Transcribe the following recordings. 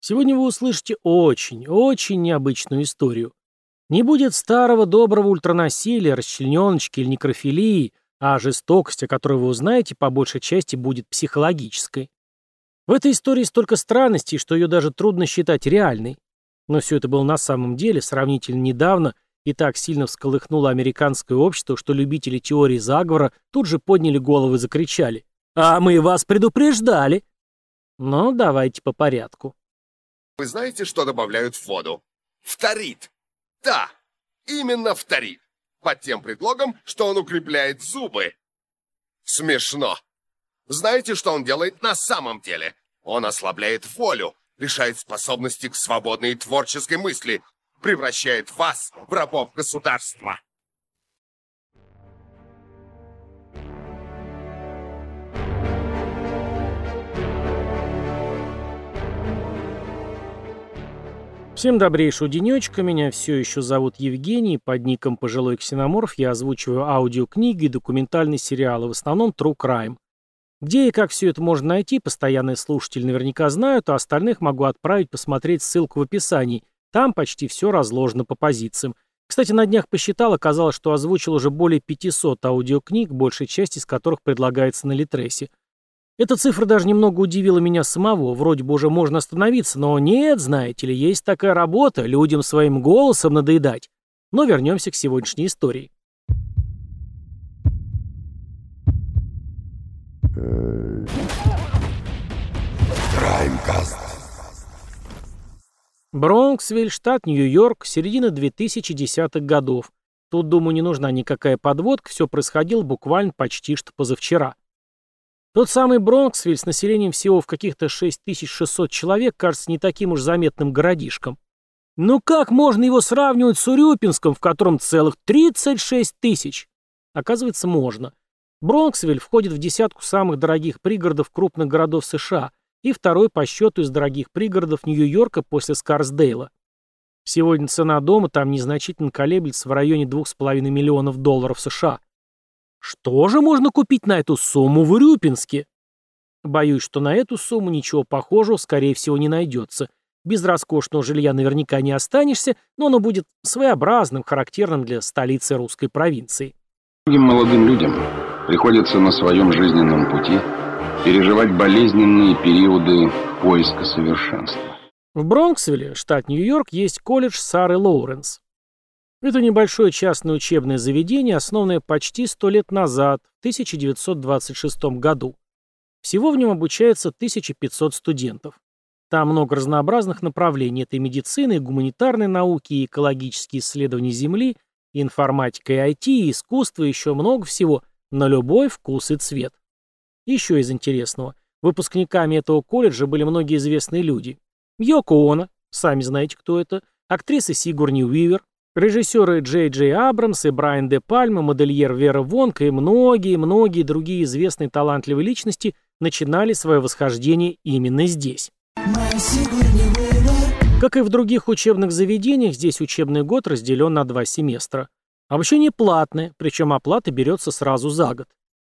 Сегодня вы услышите очень, очень необычную историю. Не будет старого доброго ультранасилия, расчлененочки или некрофилии, а жестокость, о которой вы узнаете, по большей части будет психологической. В этой истории столько странностей, что ее даже трудно считать реальной. Но все это было на самом деле сравнительно недавно и так сильно всколыхнуло американское общество, что любители теории заговора тут же подняли головы и закричали. «А мы вас предупреждали!» Но давайте по порядку. Вы знаете, что добавляют в воду? Фторид. Да, именно фторид. Под тем предлогом, что он укрепляет зубы. Смешно. Знаете, что он делает на самом деле? Он ослабляет волю, лишает способности к свободной творческой мысли, превращает вас в рабов государства. Всем добрейшего денечка, меня все еще зовут Евгений, под ником Пожилой Ксеноморф я озвучиваю аудиокниги и документальные сериалы, в основном True Crime. Где и как все это можно найти, постоянные слушатели наверняка знают, а остальных могу отправить посмотреть ссылку в описании, там почти все разложено по позициям. Кстати, на днях посчитал, оказалось, что озвучил уже более 500 аудиокниг, большая часть из которых предлагается на Литресе. Эта цифра даже немного удивила меня самого. Вроде бы уже можно остановиться, но нет, знаете ли, есть такая работа, людям своим голосом надоедать. Но вернемся к сегодняшней истории. Краймкаст. Бронксвилл, штат Нью-Йорк, середина 2010-х годов. Тут, думаю, не нужна никакая подводка, все происходило буквально почти что позавчера. Тот самый Бронксвилл с населением всего в каких-то 6600 человек кажется не таким уж заметным городишком. Но как можно его сравнивать с Урюпинском, в котором целых 36 тысяч? Оказывается, можно. Бронксвилл входит в десятку самых дорогих пригородов крупных городов США и второй по счету из дорогих пригородов Нью-Йорка после Скарсдейла. Сегодня цена дома там незначительно колеблется в районе 2,5 миллионов долларов США. Что же можно купить на эту сумму в Урюпинске? Боюсь, что на эту сумму ничего похожего, скорее всего, не найдется. Без роскошного жилья наверняка не останешься, но оно будет своеобразным, характерным для столицы русской провинции. Многим молодым людям приходится на своем жизненном пути переживать болезненные периоды поиска совершенства. В Бронксвилле, штат Нью-Йорк, есть колледж Сары Лоуренс. Это небольшое частное учебное заведение, основанное почти сто лет назад, в 1926 году. Всего в нем обучается 1500 студентов. Там много разнообразных направлений. Это и медицина, и гуманитарные науки, и экологические исследования Земли, и информатика, и IT, и искусство, и еще много всего, на любой вкус и цвет. Еще из интересного. Выпускниками этого колледжа были многие известные люди. Йоко Оно, сами знаете, кто это, актриса Сигурни Уивер, Режиссеры Джей Джей Абрамс и Брайан Де Пальма, модельер Вера Вонка и многие-многие другие известные талантливые личности начинали свое восхождение именно здесь. Как и в других учебных заведениях, здесь учебный год разделен на два семестра. Обучение платное, причем оплата берется сразу за год.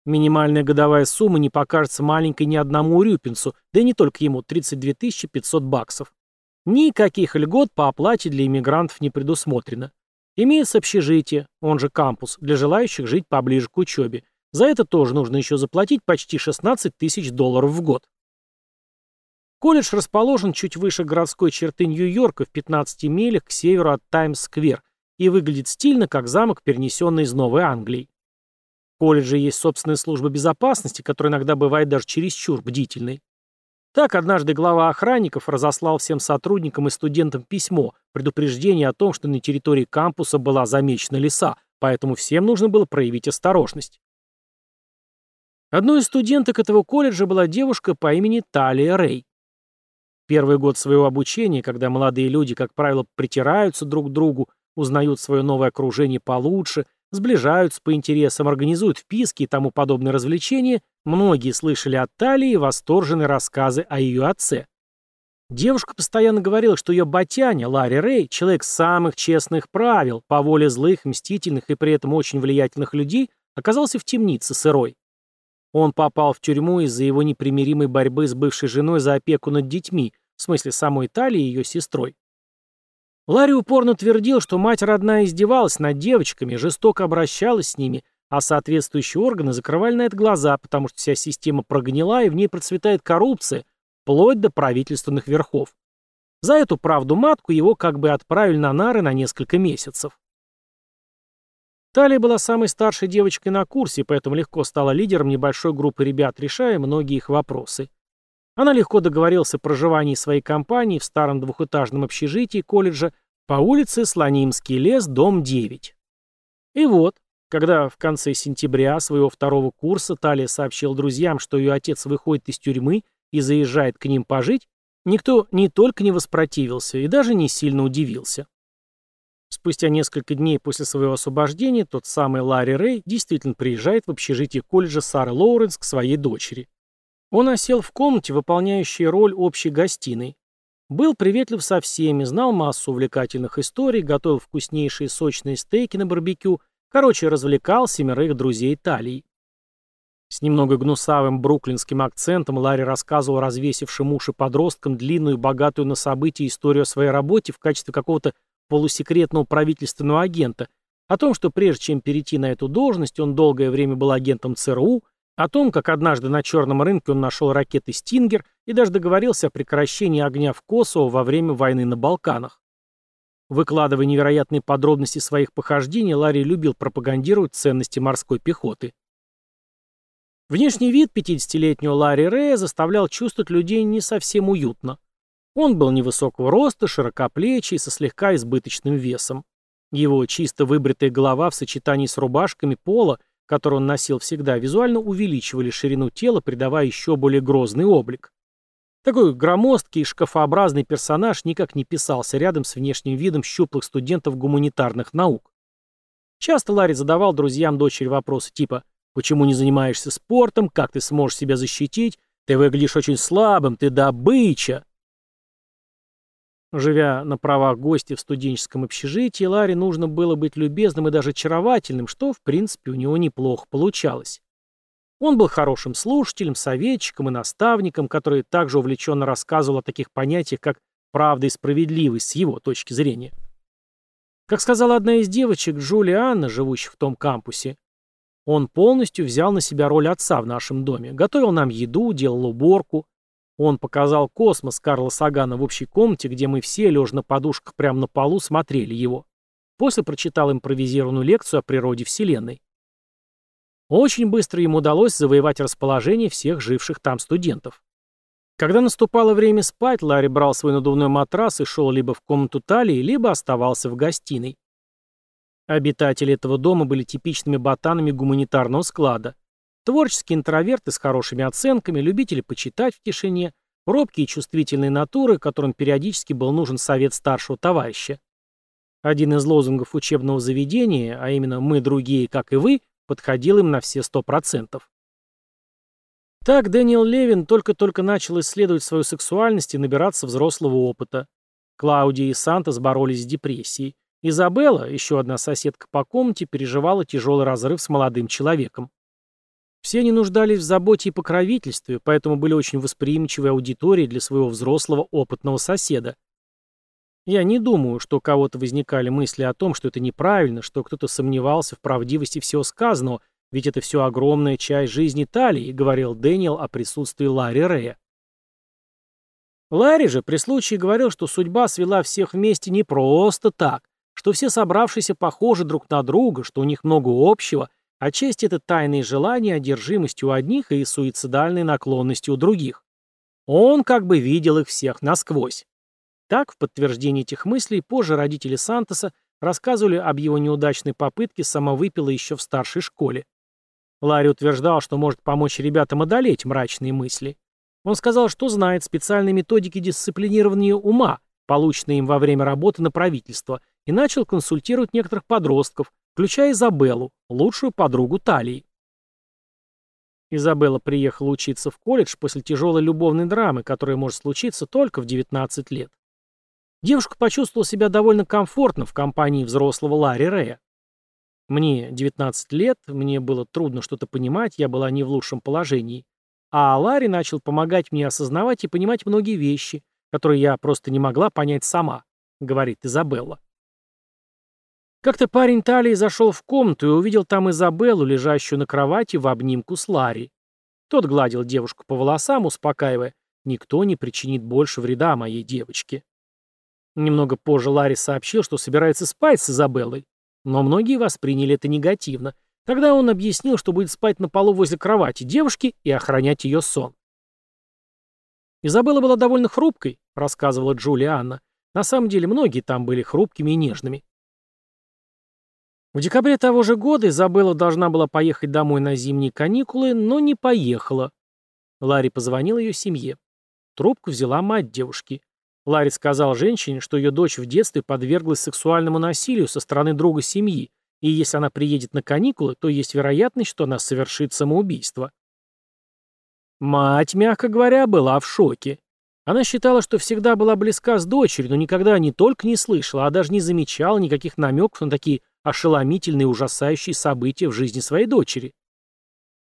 Минимальная годовая сумма не покажется маленькой ни одному урюпинцу, да и не только ему, 32 500 баксов. Никаких льгот по оплате для иммигрантов не предусмотрено. Имеется общежитие, он же кампус, для желающих жить поближе к учебе. За это тоже нужно еще заплатить почти 16 тысяч долларов в год. Колледж расположен чуть выше городской черты Нью-Йорка в 15 милях к северу от Таймс-сквер и выглядит стильно, как замок, перенесенный из Новой Англии. В колледже есть собственная служба безопасности, которая иногда бывает даже чересчур бдительной. Так однажды глава охранников разослал всем сотрудникам и студентам письмо, предупреждение о том, что на территории кампуса была замечена леса, поэтому всем нужно было проявить осторожность. Одной из студенток этого колледжа была девушка по имени Талия Рэй. Первый год своего обучения, когда молодые люди, как правило, притираются друг к другу, узнают свое новое окружение получше, сближаются по интересам, организуют вписки и тому подобные развлечения, многие слышали от Талии восторженные рассказы о ее отце. Девушка постоянно говорила, что ее батяня, Ларри Рэй, человек самых честных правил, по воле злых, мстительных и при этом очень влиятельных людей, оказался в темнице сырой. Он попал в тюрьму из-за его непримиримой борьбы с бывшей женой за опеку над детьми, в смысле самой Талии и ее сестрой. Ларри упорно твердил, что мать родная издевалась над девочками, жестоко обращалась с ними, а соответствующие органы закрывали на это глаза, потому что вся система прогнила и в ней процветает коррупция, вплоть до правительственных верхов. За эту правду матку его как бы отправили на нары на несколько месяцев. Талия была самой старшей девочкой на курсе, поэтому легко стала лидером небольшой группы ребят, решая многие их вопросы. Она легко договорилась о проживании своей компании в старом двухэтажном общежитии колледжа по улице Слонимский лес, дом 9. И вот, когда в конце сентября своего второго курса Талия сообщил друзьям, что ее отец выходит из тюрьмы и заезжает к ним пожить, никто не только не воспротивился и даже не сильно удивился. Спустя несколько дней после своего освобождения тот самый Ларри Рэй действительно приезжает в общежитие колледжа Сары Лоуренс к своей дочери. Он осел в комнате, выполняющей роль общей гостиной. Был приветлив со всеми, знал массу увлекательных историй, готовил вкуснейшие сочные стейки на барбекю, короче, развлекал семерых друзей Талии. С немного гнусавым бруклинским акцентом Ларри рассказывал развесившим уши подросткам длинную, богатую на события историю о своей работе в качестве какого-то полусекретного правительственного агента, о том, что прежде чем перейти на эту должность, он долгое время был агентом ЦРУ, о том, как однажды на черном рынке он нашел ракеты «Стингер» и даже договорился о прекращении огня в Косово во время войны на Балканах. Выкладывая невероятные подробности своих похождений, Ларри любил пропагандировать ценности морской пехоты. Внешний вид 50-летнего Ларри Рэя заставлял чувствовать людей не совсем уютно. Он был невысокого роста, широкоплечий, со слегка избыточным весом. Его чисто выбритая голова в сочетании с рубашками пола – который он носил всегда, визуально увеличивали ширину тела, придавая еще более грозный облик. Такой громоздкий и шкафообразный персонаж никак не писался рядом с внешним видом щуплых студентов гуманитарных наук. Часто Ларри задавал друзьям дочери вопросы типа «Почему не занимаешься спортом? Как ты сможешь себя защитить? Ты выглядишь очень слабым, ты добыча!» Живя на правах гостя в студенческом общежитии, Ларе нужно было быть любезным и даже очаровательным, что, в принципе, у него неплохо получалось. Он был хорошим слушателем, советчиком и наставником, который также увлеченно рассказывал о таких понятиях, как правда и справедливость с его точки зрения. Как сказала одна из девочек, Джулианна, живущих в том кампусе, он полностью взял на себя роль отца в нашем доме, готовил нам еду, делал уборку, он показал космос Карла Сагана в общей комнате, где мы все, лежа на подушках прямо на полу, смотрели его. После прочитал импровизированную лекцию о природе Вселенной. Очень быстро ему удалось завоевать расположение всех живших там студентов. Когда наступало время спать, Ларри брал свой надувной матрас и шел либо в комнату Талии, либо оставался в гостиной. Обитатели этого дома были типичными ботанами гуманитарного склада. Творческие интроверты с хорошими оценками, любители почитать в тишине, робкие и чувствительные натуры, которым периодически был нужен совет старшего товарища. Один из лозунгов учебного заведения, а именно «мы другие, как и вы», подходил им на все сто процентов. Так Дэниел Левин только-только начал исследовать свою сексуальность и набираться взрослого опыта. Клаудия и Сантос боролись с депрессией. Изабелла, еще одна соседка по комнате, переживала тяжелый разрыв с молодым человеком. Все они нуждались в заботе и покровительстве, поэтому были очень восприимчивой аудиторией для своего взрослого опытного соседа. Я не думаю, что у кого-то возникали мысли о том, что это неправильно, что кто-то сомневался в правдивости всего сказанного, ведь это все огромная часть жизни Талии, говорил Дэниел о присутствии Ларри Рэя. Ларри же при случае говорил, что судьба свела всех вместе не просто так, что все собравшиеся похожи друг на друга, что у них много общего, Отчасти это тайные желания, одержимость у одних и суицидальные наклонности у других. Он как бы видел их всех насквозь. Так, в подтверждение этих мыслей, позже родители Сантоса рассказывали об его неудачной попытке самовыпила еще в старшей школе. Ларри утверждал, что может помочь ребятам одолеть мрачные мысли. Он сказал, что знает специальные методики дисциплинирования ума, полученные им во время работы на правительство, и начал консультировать некоторых подростков, включая Изабеллу, лучшую подругу Талии. Изабелла приехала учиться в колледж после тяжелой любовной драмы, которая может случиться только в 19 лет. Девушка почувствовала себя довольно комфортно в компании взрослого Ларри Рэя. Мне 19 лет, мне было трудно что-то понимать, я была не в лучшем положении. А Ларри начал помогать мне осознавать и понимать многие вещи, которые я просто не могла понять сама, говорит Изабелла. Как-то парень Талии зашел в комнату и увидел там Изабеллу, лежащую на кровати в обнимку с Ларри. Тот гладил девушку по волосам, успокаивая, никто не причинит больше вреда моей девочке. Немного позже Ларри сообщил, что собирается спать с Изабеллой, но многие восприняли это негативно. Тогда он объяснил, что будет спать на полу возле кровати девушки и охранять ее сон. Изабелла была довольно хрупкой, рассказывала Джулия Анна. На самом деле многие там были хрупкими и нежными. В декабре того же года Изабелла должна была поехать домой на зимние каникулы, но не поехала. Ларри позвонил ее семье. Трубку взяла мать девушки. Ларри сказал женщине, что ее дочь в детстве подверглась сексуальному насилию со стороны друга семьи, и если она приедет на каникулы, то есть вероятность, что она совершит самоубийство. Мать, мягко говоря, была в шоке. Она считала, что всегда была близка с дочерью, но никогда не только не слышала, а даже не замечала никаких намеков на такие ошеломительные и ужасающие события в жизни своей дочери.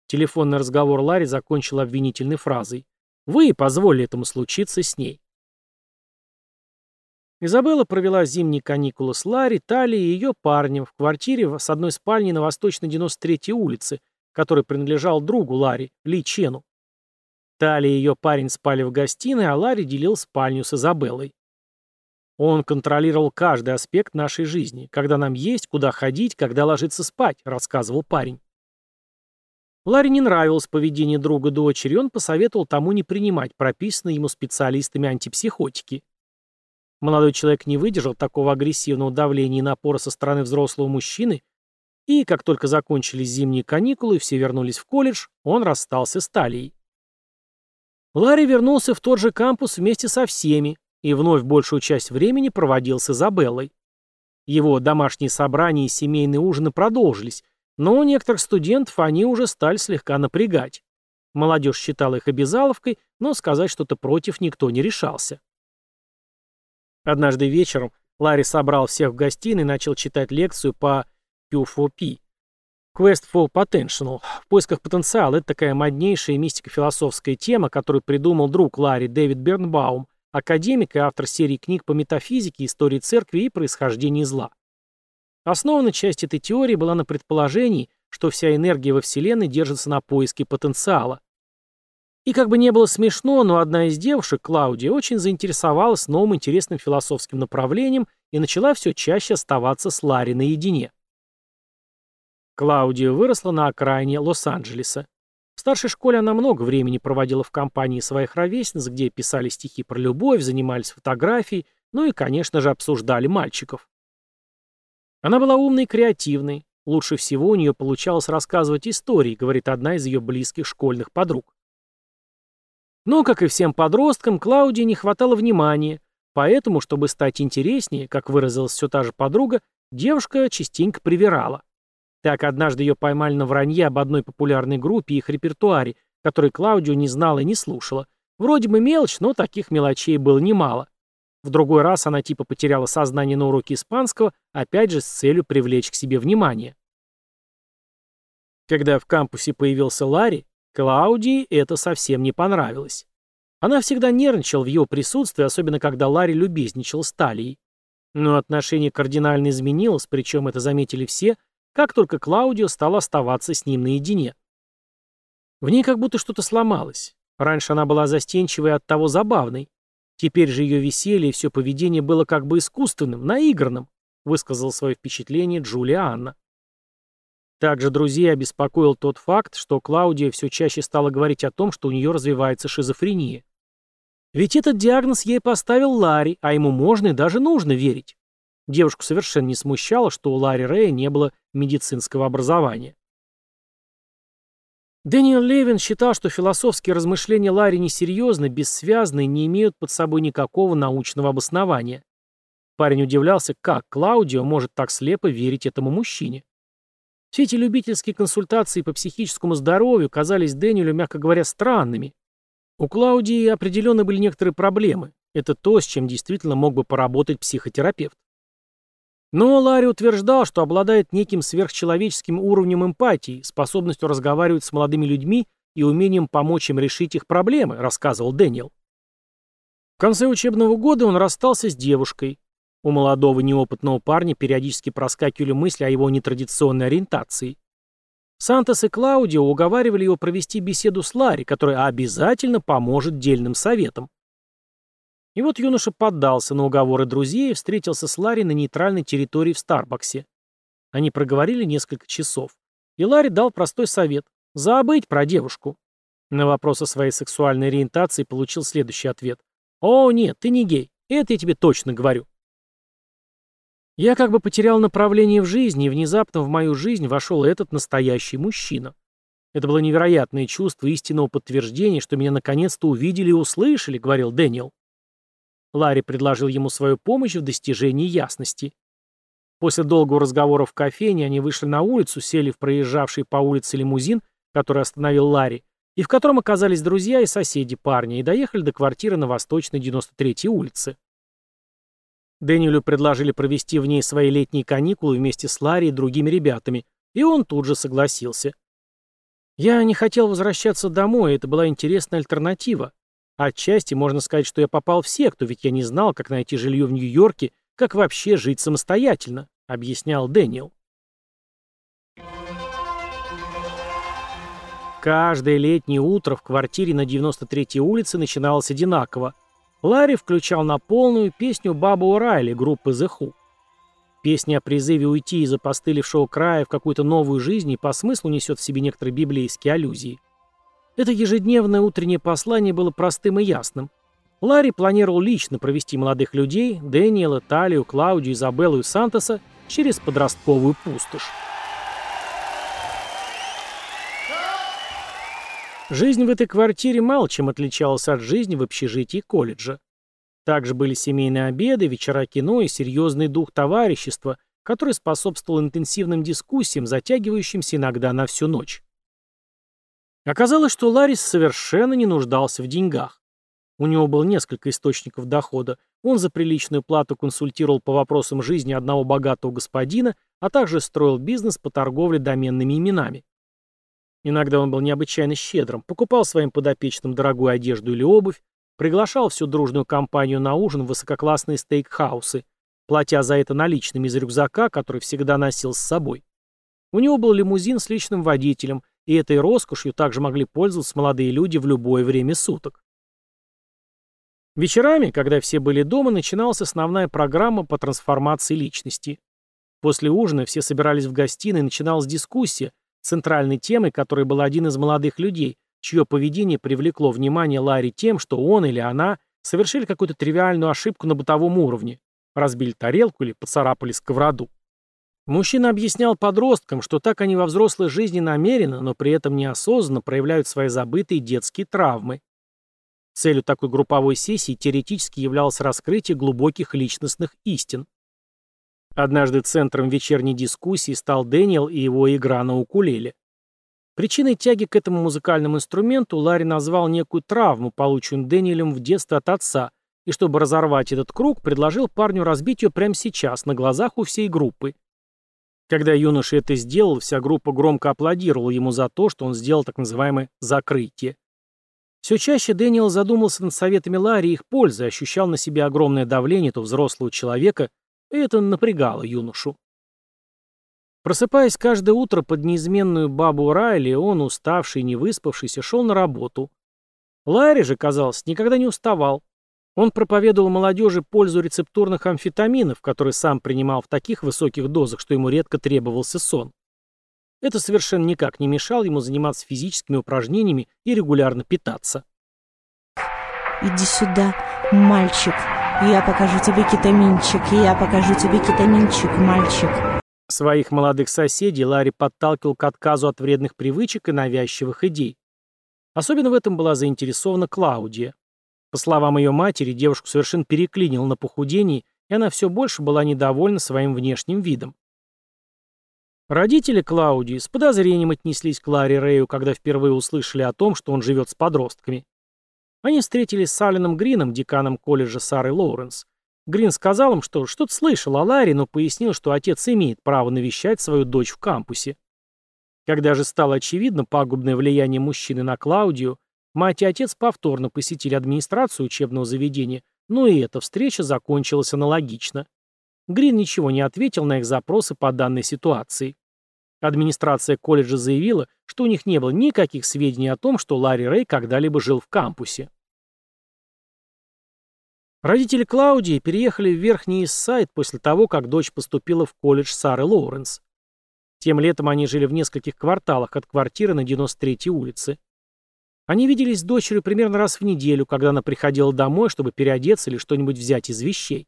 Телефонный разговор Ларри закончил обвинительной фразой. «Вы позволили этому случиться с ней». Изабелла провела зимние каникулы с Ларри, Талией и ее парнем в квартире с одной спальней на восточной 93-й улице, который принадлежал другу Ларри, Ли Чену. Талия и ее парень спали в гостиной, а Ларри делил спальню с Изабеллой. Он контролировал каждый аспект нашей жизни, когда нам есть, куда ходить, когда ложиться спать, рассказывал парень. Ларри не нравилось поведение друга дочери, он посоветовал тому не принимать прописанные ему специалистами антипсихотики. Молодой человек не выдержал такого агрессивного давления и напора со стороны взрослого мужчины, и, как только закончились зимние каникулы и все вернулись в колледж, он расстался с Талией. Ларри вернулся в тот же кампус вместе со всеми, и вновь большую часть времени проводил с Изабеллой. Его домашние собрания и семейные ужины продолжились, но у некоторых студентов они уже стали слегка напрягать. Молодежь считала их обязаловкой, но сказать что-то против никто не решался. Однажды вечером Ларри собрал всех в гостиной и начал читать лекцию по Q4P. Quest for Potential. В поисках потенциала – это такая моднейшая мистико-философская тема, которую придумал друг Ларри Дэвид Бернбаум, академик и автор серии книг по метафизике, истории церкви и происхождении зла. Основная часть этой теории была на предположении, что вся энергия во Вселенной держится на поиске потенциала. И как бы не было смешно, но одна из девушек, Клаудия, очень заинтересовалась новым интересным философским направлением и начала все чаще оставаться с Ларри наедине. Клаудия выросла на окраине Лос-Анджелеса. В старшей школе она много времени проводила в компании своих ровесниц, где писали стихи про любовь, занимались фотографией, ну и, конечно же, обсуждали мальчиков. Она была умной и креативной. Лучше всего у нее получалось рассказывать истории, говорит одна из ее близких школьных подруг. Но, как и всем подросткам, Клаудии не хватало внимания, поэтому, чтобы стать интереснее, как выразилась все та же подруга, девушка частенько привирала. Так однажды ее поймали на вранье об одной популярной группе и их репертуаре, который Клаудио не знала и не слушала. Вроде бы мелочь, но таких мелочей было немало. В другой раз она типа потеряла сознание на уроке испанского, опять же с целью привлечь к себе внимание. Когда в кампусе появился Ларри, Клаудии это совсем не понравилось. Она всегда нервничала в его присутствии, особенно когда Ларри любезничал с Талией. Но отношение кардинально изменилось, причем это заметили все, как только Клаудио стал оставаться с ним наедине. В ней как будто что-то сломалось. Раньше она была застенчивой и оттого забавной. Теперь же ее веселье и все поведение было как бы искусственным, наигранным, высказал свое впечатление Джулия Анна. Также друзей обеспокоил тот факт, что Клаудия все чаще стала говорить о том, что у нее развивается шизофрения. Ведь этот диагноз ей поставил Ларри, а ему можно и даже нужно верить. Девушку совершенно не смущало, что у Ларри Рэя не было медицинского образования. Дэниел Левин считал, что философские размышления Ларри несерьезны, бессвязны и не имеют под собой никакого научного обоснования. Парень удивлялся, как Клаудио может так слепо верить этому мужчине. Все эти любительские консультации по психическому здоровью казались Дэниелю, мягко говоря, странными. У Клаудии определенно были некоторые проблемы. Это то, с чем действительно мог бы поработать психотерапевт. Но Ларри утверждал, что обладает неким сверхчеловеческим уровнем эмпатии, способностью разговаривать с молодыми людьми и умением помочь им решить их проблемы, рассказывал Дэниел. В конце учебного года он расстался с девушкой. У молодого неопытного парня периодически проскакивали мысли о его нетрадиционной ориентации. Сантос и Клаудио уговаривали его провести беседу с Ларри, которая обязательно поможет дельным советам. И вот юноша поддался на уговоры друзей и встретился с Ларри на нейтральной территории в Старбаксе. Они проговорили несколько часов. И Ларри дал простой совет – забыть про девушку. На вопрос о своей сексуальной ориентации получил следующий ответ. «О, нет, ты не гей. Это я тебе точно говорю». Я как бы потерял направление в жизни, и внезапно в мою жизнь вошел этот настоящий мужчина. Это было невероятное чувство истинного подтверждения, что меня наконец-то увидели и услышали, говорил Дэниел. Ларри предложил ему свою помощь в достижении ясности. После долгого разговора в кофейне они вышли на улицу, сели в проезжавший по улице лимузин, который остановил Ларри, и в котором оказались друзья и соседи парня, и доехали до квартиры на Восточной 93-й улице. Дэниелю предложили провести в ней свои летние каникулы вместе с Ларри и другими ребятами, и он тут же согласился. Я не хотел возвращаться домой, это была интересная альтернатива. Отчасти можно сказать, что я попал в секту, ведь я не знал, как найти жилье в Нью-Йорке, как вообще жить самостоятельно, объяснял Дэниел. Каждое летнее утро в квартире на 93-й улице начиналось одинаково. Ларри включал на полную песню Баба Урайли группы The Who. Песня о призыве уйти из опостылевшего края в какую-то новую жизнь и по смыслу несет в себе некоторые библейские аллюзии. Это ежедневное утреннее послание было простым и ясным. Ларри планировал лично провести молодых людей, Дэниела, Талию, Клаудию, Изабеллу и Сантоса, через подростковую пустошь. Жизнь в этой квартире мало чем отличалась от жизни в общежитии колледжа. Также были семейные обеды, вечера кино и серьезный дух товарищества, который способствовал интенсивным дискуссиям, затягивающимся иногда на всю ночь. Оказалось, что Ларис совершенно не нуждался в деньгах. У него было несколько источников дохода. Он за приличную плату консультировал по вопросам жизни одного богатого господина, а также строил бизнес по торговле доменными именами. Иногда он был необычайно щедрым, покупал своим подопечным дорогую одежду или обувь, приглашал всю дружную компанию на ужин в высококлассные стейкхаусы, платя за это наличными из рюкзака, который всегда носил с собой. У него был лимузин с личным водителем, и этой роскошью также могли пользоваться молодые люди в любое время суток. Вечерами, когда все были дома, начиналась основная программа по трансформации личности. После ужина все собирались в гостиной, и начиналась дискуссия, Центральной темой, которой был один из молодых людей, чье поведение привлекло внимание Ларри тем, что он или она совершили какую-то тривиальную ошибку на бытовом уровне, разбили тарелку или поцарапали сковороду. Мужчина объяснял подросткам, что так они во взрослой жизни намеренно, но при этом неосознанно проявляют свои забытые детские травмы. Целью такой групповой сессии теоретически являлось раскрытие глубоких личностных истин. Однажды центром вечерней дискуссии стал Дэниел и его игра на укулеле. Причиной тяги к этому музыкальному инструменту Ларри назвал некую травму, полученную Дэниелем в детстве от отца, и чтобы разорвать этот круг, предложил парню разбить ее прямо сейчас, на глазах у всей группы. Когда юноша это сделал, вся группа громко аплодировала ему за то, что он сделал так называемое «закрытие». Все чаще Дэниел задумался над советами Ларри и их пользой, ощущал на себе огромное давление то взрослого человека, и это напрягало юношу. Просыпаясь каждое утро под неизменную бабу Райли, он, уставший и не выспавшийся, шел на работу. Ларри же, казалось, никогда не уставал. Он проповедовал молодежи пользу рецептурных амфетаминов, которые сам принимал в таких высоких дозах, что ему редко требовался сон. Это совершенно никак не мешало ему заниматься физическими упражнениями и регулярно питаться. «Иди сюда, мальчик», я покажу тебе кетаминчик, я покажу тебе кетаминчик, мальчик. Своих молодых соседей Ларри подталкивал к отказу от вредных привычек и навязчивых идей. Особенно в этом была заинтересована Клаудия. По словам ее матери, девушку совершенно переклинил на похудении, и она все больше была недовольна своим внешним видом. Родители Клаудии с подозрением отнеслись к Ларри Рэю, когда впервые услышали о том, что он живет с подростками. Они встретились с Алленом Грином, деканом колледжа Сары Лоуренс, Грин сказал им, что что-то слышал о Ларри, но пояснил, что отец имеет право навещать свою дочь в кампусе. Когда же стало очевидно пагубное влияние мужчины на Клаудию, мать и отец повторно посетили администрацию учебного заведения, но и эта встреча закончилась аналогично. Грин ничего не ответил на их запросы по данной ситуации. Администрация колледжа заявила, что у них не было никаких сведений о том, что Ларри Рэй когда-либо жил в кампусе. Родители Клаудии переехали в Верхний Иссайд после того, как дочь поступила в колледж Сары Лоуренс. Тем летом они жили в нескольких кварталах от квартиры на 93-й улице. Они виделись с дочерью примерно раз в неделю, когда она приходила домой, чтобы переодеться или что-нибудь взять из вещей.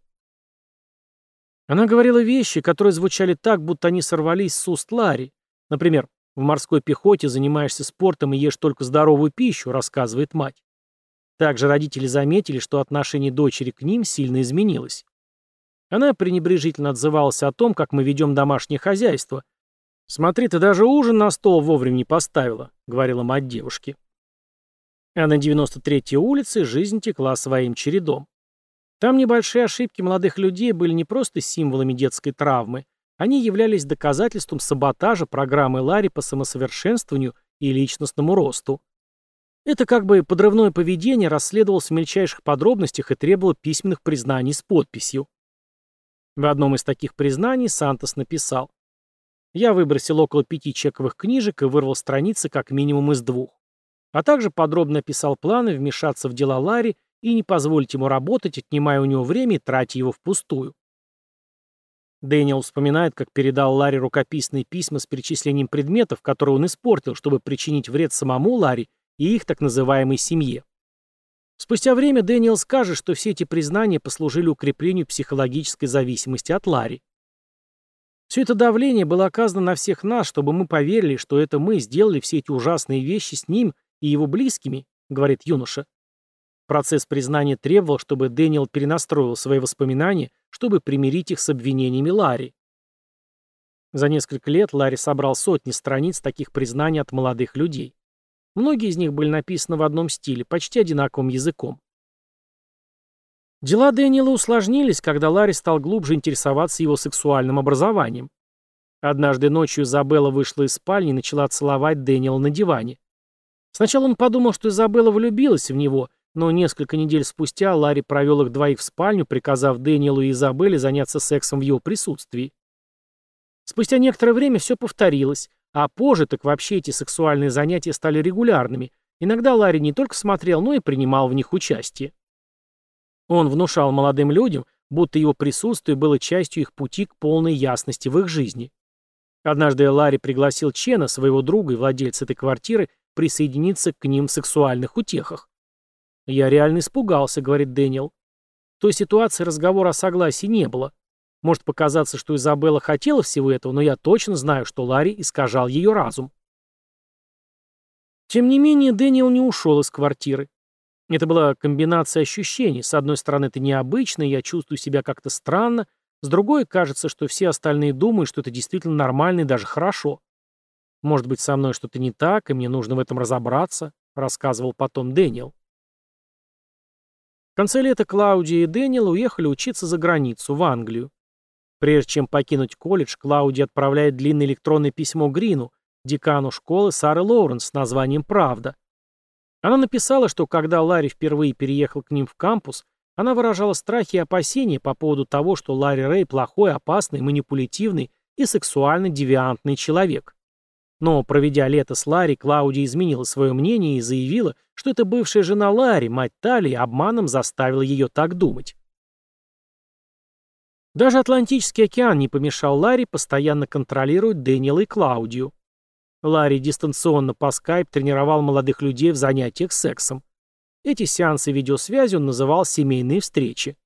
Она говорила вещи, которые звучали так, будто они сорвались с уст Ларри. Например, «В морской пехоте занимаешься спортом и ешь только здоровую пищу», рассказывает мать. Также родители заметили, что отношение дочери к ним сильно изменилось. Она пренебрежительно отзывалась о том, как мы ведем домашнее хозяйство. «Смотри, ты даже ужин на стол вовремя не поставила», — говорила мать девушки. А на 93-й улице жизнь текла своим чередом. Там небольшие ошибки молодых людей были не просто символами детской травмы, они являлись доказательством саботажа программы Ларри по самосовершенствованию и личностному росту. Это как бы подрывное поведение расследовалось в мельчайших подробностях и требовало письменных признаний с подписью. В одном из таких признаний Сантос написал «Я выбросил около пяти чековых книжек и вырвал страницы как минимум из двух. А также подробно описал планы вмешаться в дела Ларри и не позволить ему работать, отнимая у него время и тратя его впустую». Дэниел вспоминает, как передал Ларри рукописные письма с перечислением предметов, которые он испортил, чтобы причинить вред самому Ларри и их так называемой семье. Спустя время Дэниел скажет, что все эти признания послужили укреплению психологической зависимости от Ларри. Все это давление было оказано на всех нас, чтобы мы поверили, что это мы сделали все эти ужасные вещи с ним и его близкими, говорит юноша. Процесс признания требовал, чтобы Дэниел перенастроил свои воспоминания, чтобы примирить их с обвинениями Ларри. За несколько лет Ларри собрал сотни страниц таких признаний от молодых людей. Многие из них были написаны в одном стиле, почти одинаковым языком. Дела Дэниела усложнились, когда Ларри стал глубже интересоваться его сексуальным образованием. Однажды ночью Изабелла вышла из спальни и начала целовать Дэниела на диване. Сначала он подумал, что Изабелла влюбилась в него, но несколько недель спустя Ларри провел их двоих в спальню, приказав Дэниелу и Изабелле заняться сексом в его присутствии. Спустя некоторое время все повторилось, а позже так вообще эти сексуальные занятия стали регулярными. Иногда Ларри не только смотрел, но и принимал в них участие. Он внушал молодым людям, будто его присутствие было частью их пути к полной ясности в их жизни. Однажды Ларри пригласил Чена, своего друга и владельца этой квартиры, присоединиться к ним в сексуальных утехах. «Я реально испугался», — говорит Дэниел. В той ситуации разговора о согласии не было. Может показаться, что Изабелла хотела всего этого, но я точно знаю, что Ларри искажал ее разум. Тем не менее, Дэниел не ушел из квартиры. Это была комбинация ощущений. С одной стороны, это необычно, я чувствую себя как-то странно. С другой, кажется, что все остальные думают, что это действительно нормально и даже хорошо. Может быть, со мной что-то не так, и мне нужно в этом разобраться, рассказывал потом Дэниел. В конце лета Клаудия и Дэниел уехали учиться за границу, в Англию. Прежде чем покинуть колледж, Клауди отправляет длинное электронное письмо Грину, декану школы Сары Лоуренс с названием «Правда». Она написала, что когда Ларри впервые переехал к ним в кампус, она выражала страхи и опасения по поводу того, что Ларри Рэй плохой, опасный, манипулятивный и сексуально девиантный человек. Но, проведя лето с Ларри, Клауди изменила свое мнение и заявила, что это бывшая жена Ларри, мать Талии, обманом заставила ее так думать. Даже Атлантический океан не помешал Ларри постоянно контролировать Дэниела и Клаудию. Ларри дистанционно по скайп тренировал молодых людей в занятиях сексом. Эти сеансы видеосвязи он называл «семейные встречи».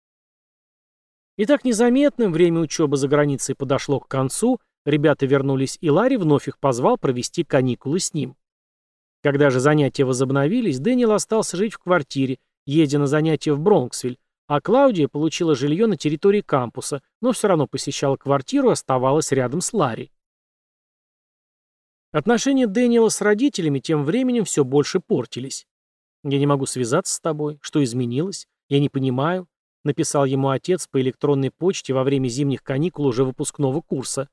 И так незаметным время учебы за границей подошло к концу, ребята вернулись, и Ларри вновь их позвал провести каникулы с ним. Когда же занятия возобновились, Дэниел остался жить в квартире, едя на занятия в Бронксвиль, а Клаудия получила жилье на территории кампуса, но все равно посещала квартиру и оставалась рядом с Ларри. Отношения Дэниела с родителями тем временем все больше портились. «Я не могу связаться с тобой. Что изменилось? Я не понимаю. написал ему отец по электронной почте во время зимних каникул уже выпускного курса.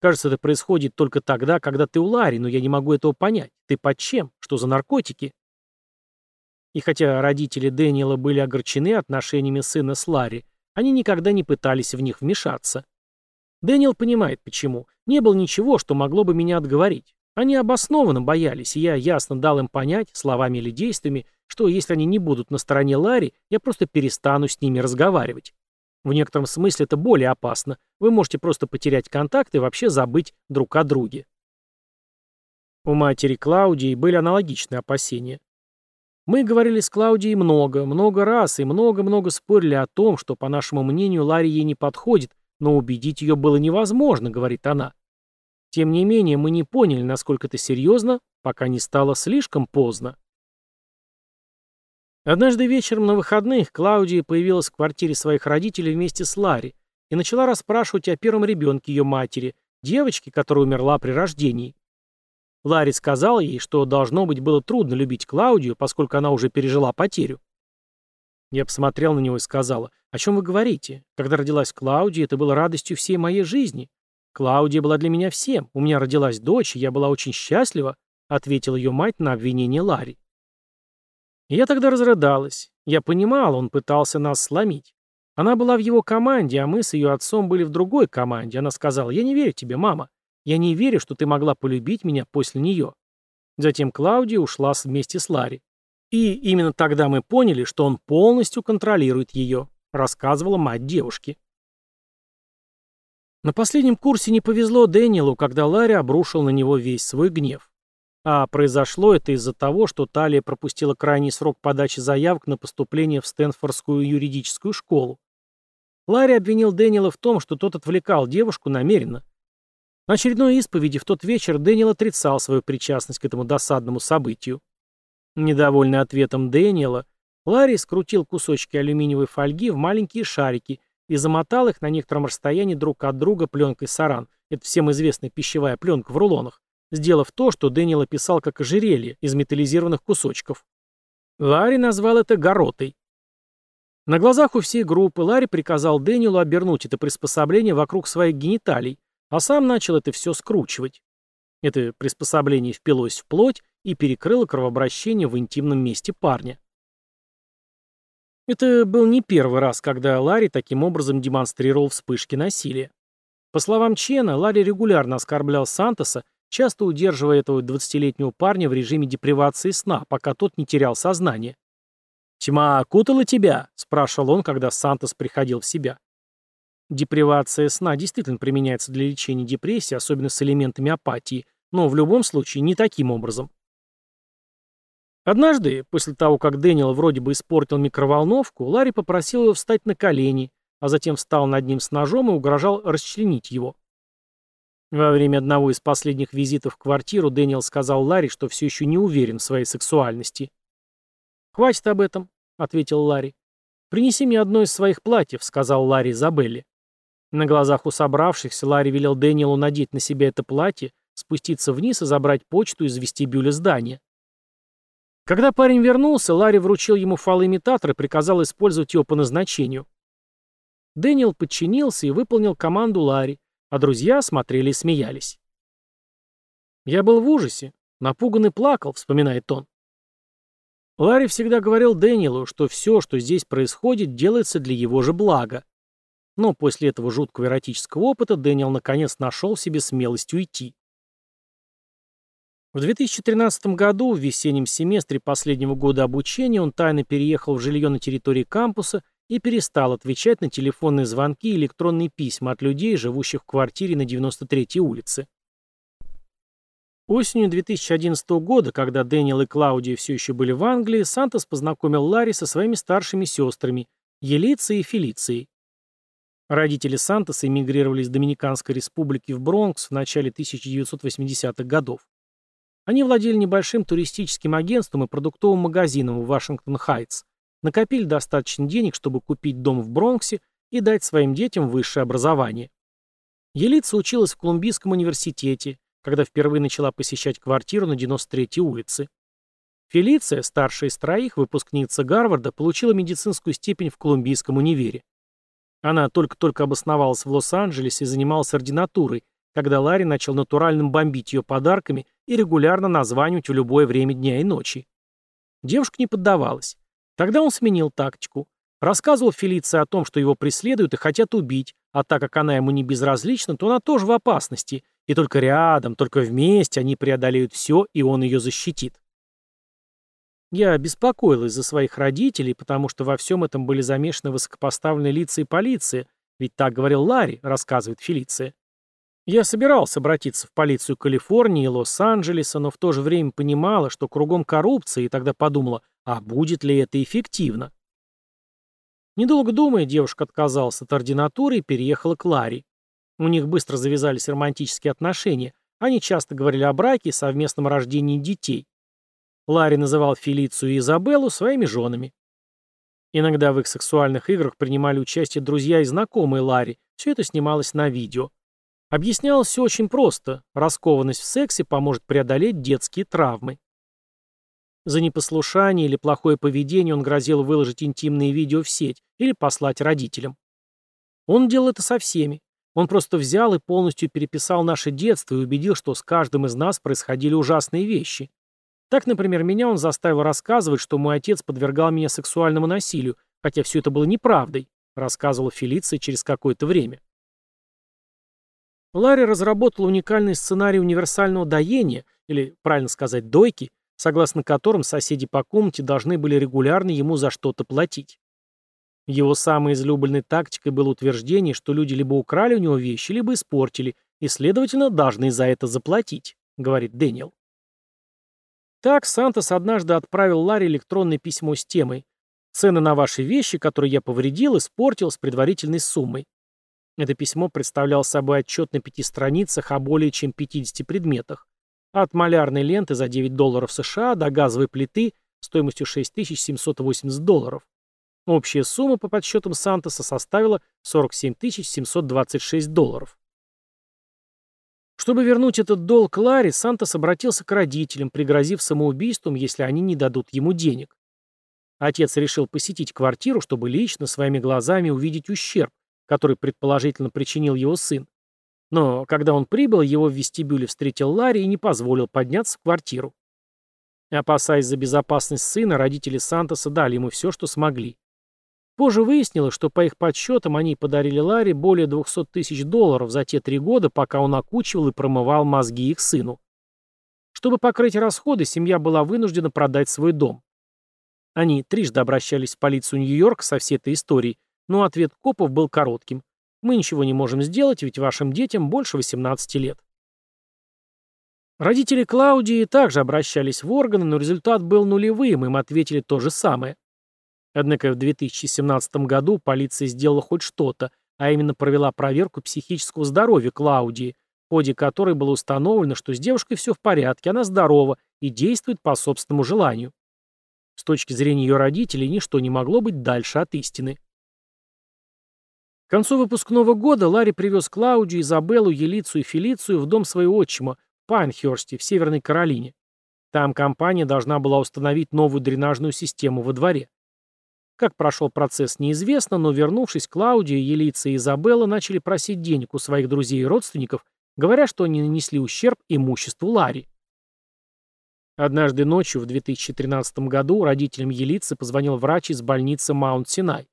Кажется, это происходит только тогда, когда ты у Ларри, но я не могу этого понять. Ты под чем? Что за наркотики? И хотя родители Дэниела были огорчены отношениями сына с Ларри, они никогда не пытались в них вмешаться. Дэниел понимает, почему. Не было ничего, что могло бы меня отговорить. Они обоснованно боялись, и я ясно дал им понять, словами или действиями, что если они не будут на стороне Ларри, я просто перестану с ними разговаривать. В некотором смысле это более опасно. Вы можете просто потерять контакт и вообще забыть друг о друге. У матери Клаудии были аналогичные опасения. Мы говорили с Клаудией много, много раз и много-много спорили о том, что, по нашему мнению, Ларри ей не подходит, но убедить ее было невозможно, говорит она. Тем не менее, мы не поняли, насколько это серьезно, пока не стало слишком поздно. Однажды вечером на выходных Клаудия появилась в квартире своих родителей вместе с Ларри и начала расспрашивать о первом ребенке ее матери, девочке, которая умерла при рождении. Ларри сказал ей, что должно быть было трудно любить Клаудию, поскольку она уже пережила потерю. Я посмотрел на него и сказала, «О чем вы говорите? Когда родилась Клаудия, это было радостью всей моей жизни. Клаудия была для меня всем. У меня родилась дочь, и я была очень счастлива», ответила ее мать на обвинение Ларри. Я тогда разрыдалась. Я понимал, он пытался нас сломить. Она была в его команде, а мы с ее отцом были в другой команде. Она сказала, я не верю тебе, мама. Я не верю, что ты могла полюбить меня после нее. Затем Клаудия ушла вместе с Ларри. И именно тогда мы поняли, что он полностью контролирует ее, рассказывала мать девушки. На последнем курсе не повезло Дэниелу, когда Ларри обрушил на него весь свой гнев. А произошло это из-за того, что Талия пропустила крайний срок подачи заявок на поступление в Стэнфордскую юридическую школу. Ларри обвинил Дэниела в том, что тот отвлекал девушку намеренно. На очередной исповеди в тот вечер Дэниел отрицал свою причастность к этому досадному событию. Недовольный ответом Дэниела, Ларри скрутил кусочки алюминиевой фольги в маленькие шарики и замотал их на некотором расстоянии друг от друга пленкой саран. Это всем известная пищевая пленка в рулонах сделав то, что Дэниел описал как ожерелье из металлизированных кусочков. Ларри назвал это горотой. На глазах у всей группы Ларри приказал Дэниелу обернуть это приспособление вокруг своих гениталий, а сам начал это все скручивать. Это приспособление впилось в плоть и перекрыло кровообращение в интимном месте парня. Это был не первый раз, когда Ларри таким образом демонстрировал вспышки насилия. По словам Чена, Ларри регулярно оскорблял Сантоса часто удерживая этого 20-летнего парня в режиме депривации сна, пока тот не терял сознание. «Тьма окутала тебя?» – спрашивал он, когда Сантос приходил в себя. Депривация сна действительно применяется для лечения депрессии, особенно с элементами апатии, но в любом случае не таким образом. Однажды, после того, как Дэниел вроде бы испортил микроволновку, Ларри попросил его встать на колени, а затем встал над ним с ножом и угрожал расчленить его. Во время одного из последних визитов в квартиру Дэниел сказал Ларри, что все еще не уверен в своей сексуальности. «Хватит об этом», — ответил Ларри. «Принеси мне одно из своих платьев», — сказал Ларри Изабелле. На глазах у собравшихся Ларри велел Дэниелу надеть на себя это платье, спуститься вниз и забрать почту из вестибюля здания. Когда парень вернулся, Ларри вручил ему фалоимитатор и приказал использовать его по назначению. Дэниел подчинился и выполнил команду Ларри, а друзья смотрели и смеялись. «Я был в ужасе, напуган и плакал», — вспоминает он. Ларри всегда говорил Дэниелу, что все, что здесь происходит, делается для его же блага. Но после этого жуткого эротического опыта Дэниел наконец нашел в себе смелость уйти. В 2013 году, в весеннем семестре последнего года обучения, он тайно переехал в жилье на территории кампуса и перестал отвечать на телефонные звонки и электронные письма от людей, живущих в квартире на 93-й улице. Осенью 2011 года, когда Дэниел и Клаудия все еще были в Англии, Сантос познакомил Ларри со своими старшими сестрами, Елицией и Фелицией. Родители Сантоса эмигрировали из Доминиканской республики в Бронкс в начале 1980-х годов. Они владели небольшим туристическим агентством и продуктовым магазином в Вашингтон-Хайтс, накопили достаточно денег, чтобы купить дом в Бронксе и дать своим детям высшее образование. Елица училась в Колумбийском университете, когда впервые начала посещать квартиру на 93-й улице. Фелиция, старшая из троих, выпускница Гарварда, получила медицинскую степень в Колумбийском универе. Она только-только обосновалась в Лос-Анджелесе и занималась ординатурой, когда Ларри начал натуральным бомбить ее подарками и регулярно названивать в любое время дня и ночи. Девушка не поддавалась. Тогда он сменил тактику. Рассказывал Фелиции о том, что его преследуют и хотят убить, а так как она ему не безразлична, то она тоже в опасности, и только рядом, только вместе они преодолеют все, и он ее защитит. Я беспокоилась за своих родителей, потому что во всем этом были замешаны высокопоставленные лица и полиция, ведь так говорил Ларри, рассказывает Фелиция. Я собирался обратиться в полицию Калифорнии и Лос-Анджелеса, но в то же время понимала, что кругом коррупция, и тогда подумала, а будет ли это эффективно? Недолго думая, девушка отказалась от ординатуры и переехала к Ларри. У них быстро завязались романтические отношения, они часто говорили о браке и совместном рождении детей. Ларри называл Фелицию и Изабеллу своими женами. Иногда в их сексуальных играх принимали участие друзья и знакомые Ларри, все это снималось на видео. Объяснялось все очень просто. Раскованность в сексе поможет преодолеть детские травмы. За непослушание или плохое поведение он грозил выложить интимные видео в сеть или послать родителям. Он делал это со всеми. Он просто взял и полностью переписал наше детство и убедил, что с каждым из нас происходили ужасные вещи. Так, например, меня он заставил рассказывать, что мой отец подвергал меня сексуальному насилию, хотя все это было неправдой, рассказывала Фелиция через какое-то время. Ларри разработал уникальный сценарий универсального доения, или, правильно сказать, дойки, согласно которым соседи по комнате должны были регулярно ему за что-то платить. Его самой излюбленной тактикой было утверждение, что люди либо украли у него вещи, либо испортили, и, следовательно, должны за это заплатить, говорит Дэниел. Так Сантос однажды отправил Ларри электронное письмо с темой «Цены на ваши вещи, которые я повредил, испортил с предварительной суммой». Это письмо представляло собой отчет на пяти страницах о более чем 50 предметах. От малярной ленты за 9 долларов США до газовой плиты стоимостью 6780 долларов. Общая сумма по подсчетам Сантоса составила 47 726 долларов. Чтобы вернуть этот долг Ларе, Сантос обратился к родителям, пригрозив самоубийством, если они не дадут ему денег. Отец решил посетить квартиру, чтобы лично своими глазами увидеть ущерб, который предположительно причинил его сын. Но когда он прибыл, его в вестибюле встретил Ларри и не позволил подняться в квартиру. Опасаясь за безопасность сына, родители Сантоса дали ему все, что смогли. Позже выяснилось, что по их подсчетам они подарили Ларе более 200 тысяч долларов за те три года, пока он окучивал и промывал мозги их сыну. Чтобы покрыть расходы, семья была вынуждена продать свой дом. Они трижды обращались в полицию Нью-Йорка со всей этой историей, но ответ копов был коротким. «Мы ничего не можем сделать, ведь вашим детям больше 18 лет». Родители Клаудии также обращались в органы, но результат был нулевым, им ответили то же самое. Однако в 2017 году полиция сделала хоть что-то, а именно провела проверку психического здоровья Клаудии, в ходе которой было установлено, что с девушкой все в порядке, она здорова и действует по собственному желанию. С точки зрения ее родителей, ничто не могло быть дальше от истины. К концу выпускного года Ларри привез Клаудию, Изабеллу, Елицу и Фелицию в дом своего отчима в Пайнхерсте, в Северной Каролине. Там компания должна была установить новую дренажную систему во дворе. Как прошел процесс, неизвестно, но вернувшись, Клаудия, Елица и Изабелла начали просить денег у своих друзей и родственников, говоря, что они нанесли ущерб имуществу Ларри. Однажды ночью в 2013 году родителям Елицы позвонил врач из больницы Маунт-Синай.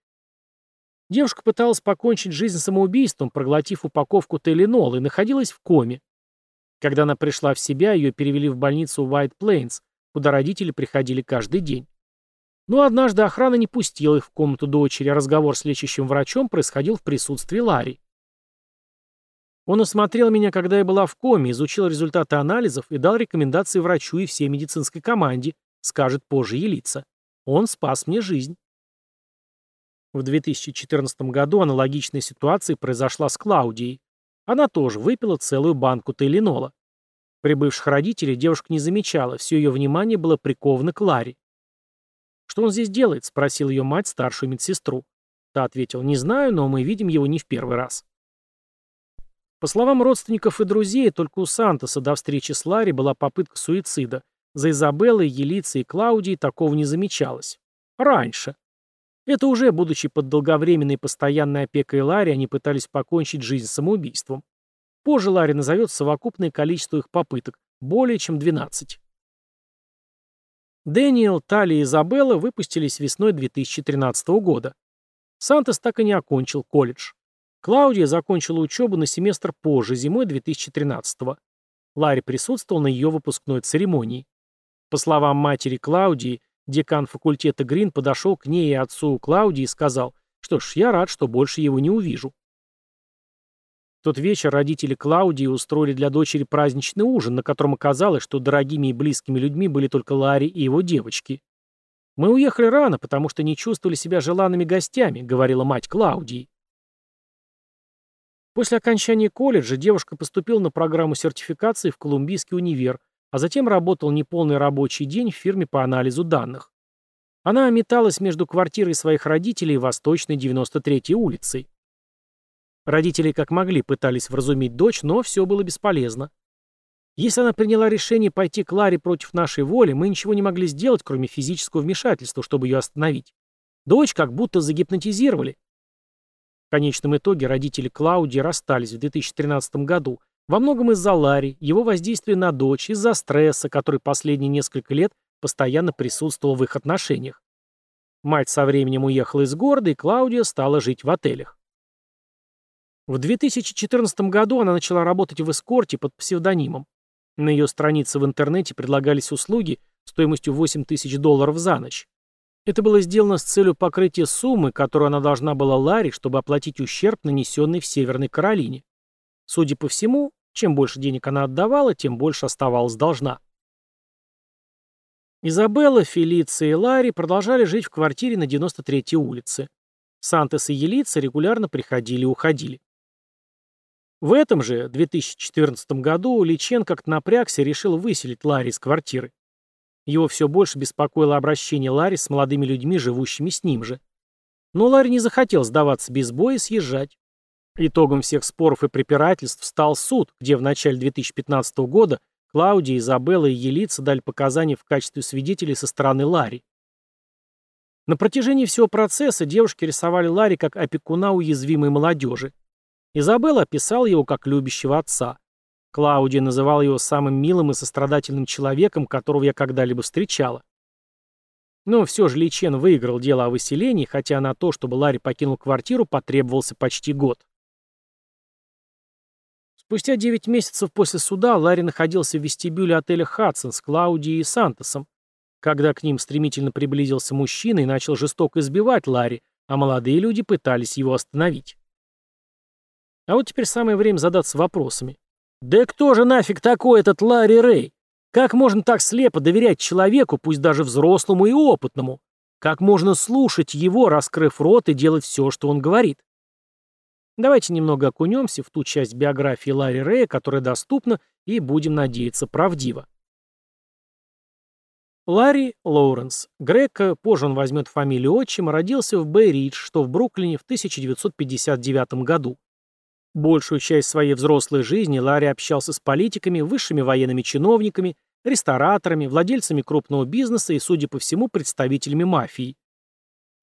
Девушка пыталась покончить жизнь самоубийством, проглотив упаковку Теленол, и находилась в коме. Когда она пришла в себя, ее перевели в больницу White Plains, куда родители приходили каждый день. Но однажды охрана не пустила их в комнату дочери, а разговор с лечащим врачом происходил в присутствии Ларри. Он осмотрел меня, когда я была в коме, изучил результаты анализов и дал рекомендации врачу и всей медицинской команде, скажет позже Елица. Он спас мне жизнь. В 2014 году аналогичная ситуация произошла с Клаудией. Она тоже выпила целую банку Теленола. Прибывших родителей девушка не замечала, все ее внимание было приковано к Ларе. «Что он здесь делает?» — спросил ее мать, старшую медсестру. Та ответила, «Не знаю, но мы видим его не в первый раз». По словам родственников и друзей, только у Сантоса до встречи с Ларри была попытка суицида, За Изабеллой, Елицей и Клаудией такого не замечалось. Раньше. Это уже, будучи под долговременной постоянной опекой Ларри, они пытались покончить жизнь самоубийством. Позже Ларри назовет совокупное количество их попыток – более чем 12. Дэниел, Тали и Изабелла выпустились весной 2013 года. Сантос так и не окончил колледж. Клаудия закончила учебу на семестр позже, зимой 2013 -го. Ларри присутствовал на ее выпускной церемонии. По словам матери Клаудии, декан факультета Грин подошел к ней и отцу Клаудии и сказал, что ж, я рад, что больше его не увижу. В тот вечер родители Клаудии устроили для дочери праздничный ужин, на котором оказалось, что дорогими и близкими людьми были только Ларри и его девочки. «Мы уехали рано, потому что не чувствовали себя желанными гостями», — говорила мать Клаудии. После окончания колледжа девушка поступила на программу сертификации в Колумбийский универ, а затем работал неполный рабочий день в фирме по анализу данных. Она металась между квартирой своих родителей и Восточной 93-й улицей. Родители как могли пытались вразумить дочь, но все было бесполезно. Если она приняла решение пойти к Ларе против нашей воли, мы ничего не могли сделать, кроме физического вмешательства, чтобы ее остановить. Дочь как будто загипнотизировали. В конечном итоге родители Клаудии расстались в 2013 году, во многом из-за Ларри, его воздействия на дочь, из-за стресса, который последние несколько лет постоянно присутствовал в их отношениях. Мать со временем уехала из города, и Клаудия стала жить в отелях. В 2014 году она начала работать в эскорте под псевдонимом. На ее странице в интернете предлагались услуги стоимостью 8 тысяч долларов за ночь. Это было сделано с целью покрытия суммы, которую она должна была Ларри, чтобы оплатить ущерб, нанесенный в Северной Каролине. Судя по всему, чем больше денег она отдавала, тем больше оставалась должна. Изабелла, Фелиция и Ларри продолжали жить в квартире на 93-й улице. Сантес и Елица регулярно приходили и уходили. В этом же, 2014 году, Личен как-то напрягся и решил выселить Ларри из квартиры. Его все больше беспокоило обращение Ларри с молодыми людьми, живущими с ним же. Но Ларри не захотел сдаваться без боя и съезжать. Итогом всех споров и препирательств стал суд, где в начале 2015 года Клаудия, Изабелла и Елица дали показания в качестве свидетелей со стороны Ларри. На протяжении всего процесса девушки рисовали Ларри как опекуна уязвимой молодежи. Изабелла описала его как любящего отца. Клаудия называла его самым милым и сострадательным человеком, которого я когда-либо встречала. Но все же Личен выиграл дело о выселении, хотя на то, чтобы Ларри покинул квартиру, потребовался почти год. Спустя 9 месяцев после суда Ларри находился в вестибюле отеля «Хадсон» с Клаудией и Сантосом, когда к ним стремительно приблизился мужчина и начал жестоко избивать Ларри, а молодые люди пытались его остановить. А вот теперь самое время задаться вопросами. Да кто же нафиг такой этот Ларри Рэй? Как можно так слепо доверять человеку, пусть даже взрослому и опытному? Как можно слушать его, раскрыв рот, и делать все, что он говорит? Давайте немного окунемся в ту часть биографии Ларри Рэя, которая доступна и, будем надеяться, правдива. Ларри Лоуренс. Грека, позже он возьмет фамилию отчима, родился в Бэй-Ридж, что в Бруклине в 1959 году. Большую часть своей взрослой жизни Ларри общался с политиками, высшими военными чиновниками, рестораторами, владельцами крупного бизнеса и, судя по всему, представителями мафии.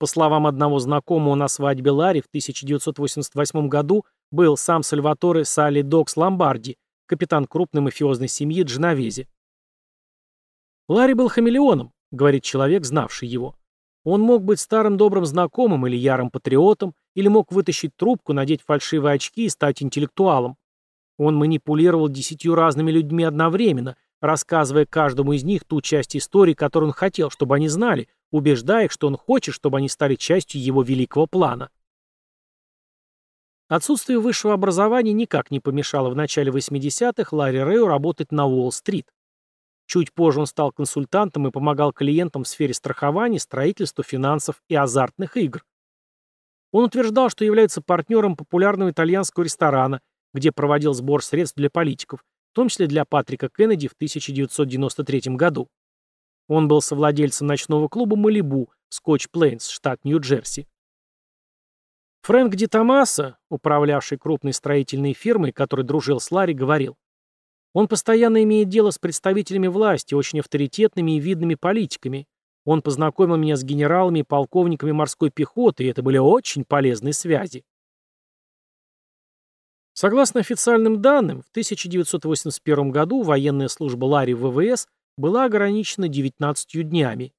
По словам одного знакомого на свадьбе Ларри в 1988 году был сам Сальваторе Салли Докс Ломбарди, капитан крупной мафиозной семьи Дженовези. Ларри был хамелеоном, говорит человек, знавший его. Он мог быть старым добрым знакомым или ярым патриотом, или мог вытащить трубку, надеть фальшивые очки и стать интеллектуалом. Он манипулировал десятью разными людьми одновременно, рассказывая каждому из них ту часть истории, которую он хотел, чтобы они знали, убеждая их, что он хочет, чтобы они стали частью его великого плана. Отсутствие высшего образования никак не помешало в начале 80-х Ларри Рэю работать на Уолл-стрит. Чуть позже он стал консультантом и помогал клиентам в сфере страхования, строительства, финансов и азартных игр. Он утверждал, что является партнером популярного итальянского ресторана, где проводил сбор средств для политиков, в том числе для Патрика Кеннеди в 1993 году. Он был совладельцем ночного клуба «Малибу» в Скотч-Плейнс, штат Нью-Джерси. Фрэнк Ди Томаса, управлявший крупной строительной фирмой, который дружил с Ларри, говорил, Он постоянно имеет дело с представителями власти, очень авторитетными и видными политиками. Он познакомил меня с генералами и полковниками морской пехоты, и это были очень полезные связи. Согласно официальным данным, в 1981 году военная служба Ларри ВВС была ограничена 19 днями.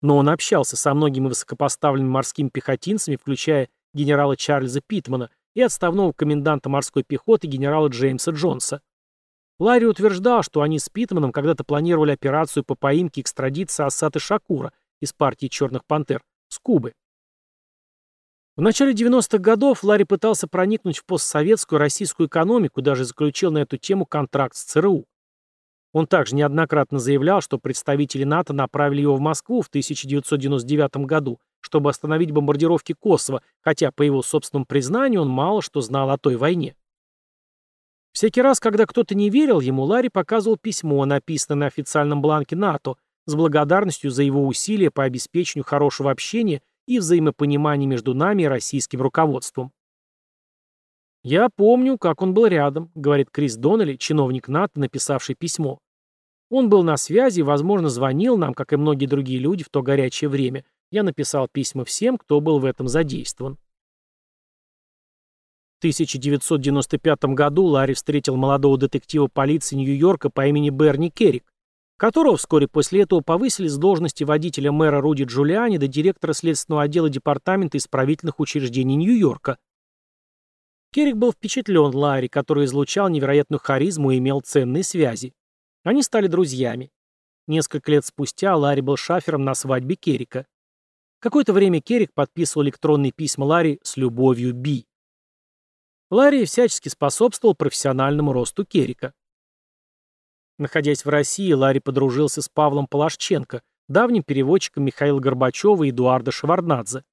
Но он общался со многими высокопоставленными морскими пехотинцами, включая генерала Чарльза Питмана и отставного коменданта морской пехоты генерала Джеймса Джонса. Ларри утверждал, что они с Питманом когда-то планировали операцию по поимке и экстрадиции Асаты Шакура из партии «Черных пантер» с Кубы. В начале 90-х годов Ларри пытался проникнуть в постсоветскую российскую экономику, даже заключил на эту тему контракт с ЦРУ. Он также неоднократно заявлял, что представители НАТО направили его в Москву в 1999 году, чтобы остановить бомбардировки Косово, хотя, по его собственному признанию, он мало что знал о той войне. Всякий раз, когда кто-то не верил ему, Ларри показывал письмо, написанное на официальном бланке НАТО, с благодарностью за его усилия по обеспечению хорошего общения и взаимопонимания между нами и российским руководством. «Я помню, как он был рядом», — говорит Крис Доннелли, чиновник НАТО, написавший письмо. «Он был на связи, возможно, звонил нам, как и многие другие люди в то горячее время. Я написал письма всем, кто был в этом задействован». В 1995 году Ларри встретил молодого детектива полиции Нью-Йорка по имени Берни Керрик, которого вскоре после этого повысили с должности водителя мэра Руди Джулиани до директора следственного отдела Департамента исправительных учреждений Нью-Йорка. Керрик был впечатлен Ларри, который излучал невероятную харизму и имел ценные связи. Они стали друзьями. Несколько лет спустя Ларри был шафером на свадьбе Керрика. Какое-то время Керрик подписывал электронные письма Ларри с любовью Би. Ларри всячески способствовал профессиональному росту Керрика. Находясь в России, Ларри подружился с Павлом Полошченко, давним переводчиком Михаила Горбачева и Эдуарда Шеварднадзе.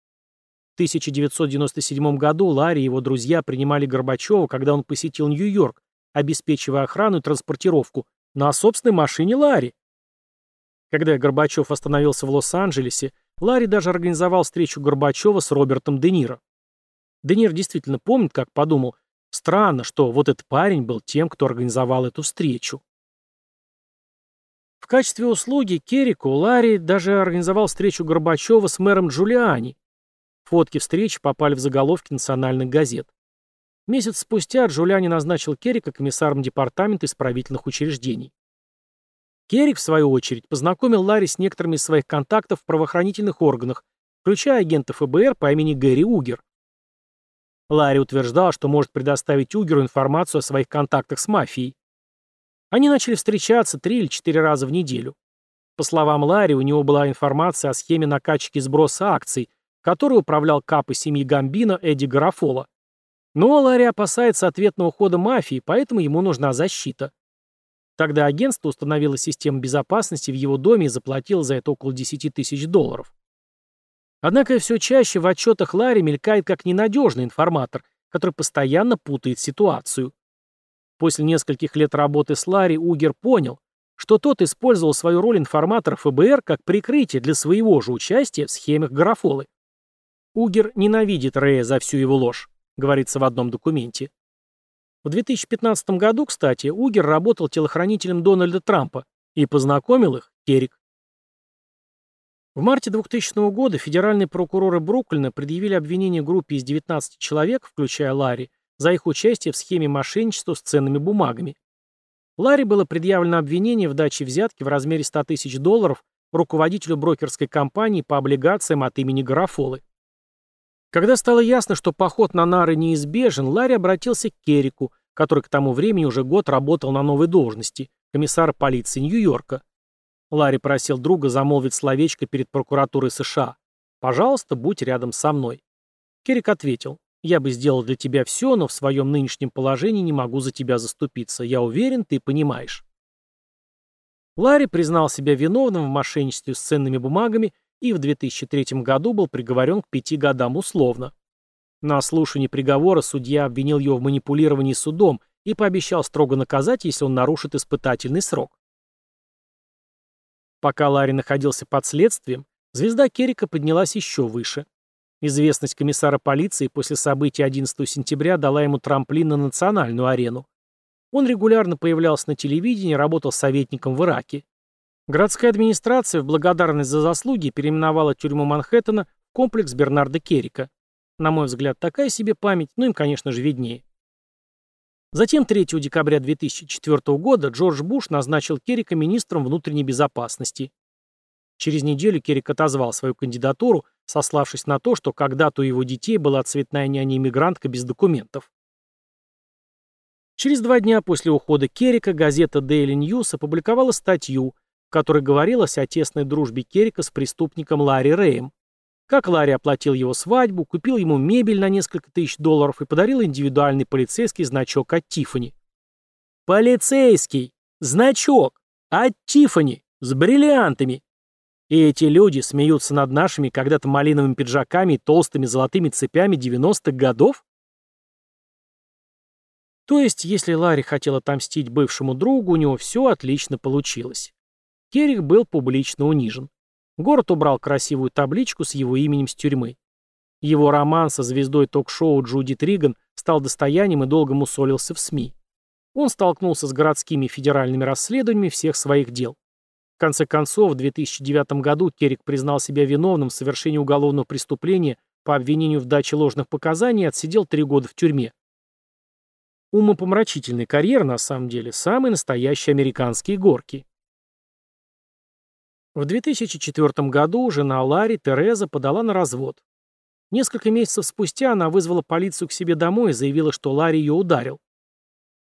В 1997 году Ларри и его друзья принимали Горбачева, когда он посетил Нью-Йорк, обеспечивая охрану и транспортировку на собственной машине Ларри. Когда Горбачев остановился в Лос-Анджелесе, Ларри даже организовал встречу Горбачева с Робертом Де Ниро. Де Ниро действительно помнит, как подумал, странно, что вот этот парень был тем, кто организовал эту встречу. В качестве услуги Керрику Ларри даже организовал встречу Горбачева с мэром Джулиани, Фотки встречи попали в заголовки национальных газет. Месяц спустя Джулиани назначил Керрика комиссаром департамента исправительных учреждений. Керрик, в свою очередь, познакомил Ларри с некоторыми из своих контактов в правоохранительных органах, включая агента ФБР по имени Гэри Угер. Ларри утверждал, что может предоставить Угеру информацию о своих контактах с мафией. Они начали встречаться три или четыре раза в неделю. По словам Ларри, у него была информация о схеме накачки сброса акций, который управлял капой семьи Гамбина Эдди Гарафола. Но Ларри опасается ответного хода мафии, поэтому ему нужна защита. Тогда агентство установило систему безопасности в его доме и заплатило за это около 10 тысяч долларов. Однако все чаще в отчетах Ларри мелькает как ненадежный информатор, который постоянно путает ситуацию. После нескольких лет работы с Ларри Угер понял, что тот использовал свою роль информатора ФБР как прикрытие для своего же участия в схемах Гарафолы. Угер ненавидит Рэя за всю его ложь, говорится в одном документе. В 2015 году, кстати, Угер работал телохранителем Дональда Трампа и познакомил их Керрик. В марте 2000 года федеральные прокуроры Бруклина предъявили обвинение группе из 19 человек, включая Ларри, за их участие в схеме мошенничества с ценными бумагами. Ларри было предъявлено обвинение в даче взятки в размере 100 тысяч долларов руководителю брокерской компании по облигациям от имени Гарафолы. Когда стало ясно, что поход на нары неизбежен, Ларри обратился к Керрику, который к тому времени уже год работал на новой должности, комиссара полиции Нью-Йорка. Ларри просил друга замолвить словечко перед прокуратурой США. «Пожалуйста, будь рядом со мной». Керрик ответил, «Я бы сделал для тебя все, но в своем нынешнем положении не могу за тебя заступиться. Я уверен, ты понимаешь». Ларри признал себя виновным в мошенничестве с ценными бумагами и в 2003 году был приговорен к пяти годам условно. На слушании приговора судья обвинил его в манипулировании судом и пообещал строго наказать, если он нарушит испытательный срок. Пока Ларри находился под следствием, звезда Керрика поднялась еще выше. Известность комиссара полиции после событий 11 сентября дала ему трамплин на национальную арену. Он регулярно появлялся на телевидении, работал советником в Ираке. Городская администрация в благодарность за заслуги переименовала тюрьму Манхэттена в комплекс Бернарда Керрика. На мой взгляд, такая себе память, но им, конечно же, виднее. Затем 3 декабря 2004 года Джордж Буш назначил Керрика министром внутренней безопасности. Через неделю Керрик отозвал свою кандидатуру, сославшись на то, что когда-то у его детей была цветная няня-иммигрантка без документов. Через два дня после ухода Керрика газета Daily News опубликовала статью, в которой говорилось о тесной дружбе Керрика с преступником Ларри Рэем. Как Ларри оплатил его свадьбу, купил ему мебель на несколько тысяч долларов и подарил индивидуальный полицейский значок от Тиффани. Полицейский! Значок! От Тиффани! С бриллиантами! И эти люди смеются над нашими когда-то малиновыми пиджаками и толстыми золотыми цепями 90-х годов? То есть, если Ларри хотел отомстить бывшему другу, у него все отлично получилось. Керрих был публично унижен. Город убрал красивую табличку с его именем с тюрьмы. Его роман со звездой ток-шоу Джуди Триган стал достоянием и долго мусолился в СМИ. Он столкнулся с городскими федеральными расследованиями всех своих дел. В конце концов, в 2009 году Керрик признал себя виновным в совершении уголовного преступления по обвинению в даче ложных показаний и отсидел три года в тюрьме. Умопомрачительный карьер, на самом деле, самые настоящие американские горки. В 2004 году жена Ларри, Тереза, подала на развод. Несколько месяцев спустя она вызвала полицию к себе домой и заявила, что Ларри ее ударил.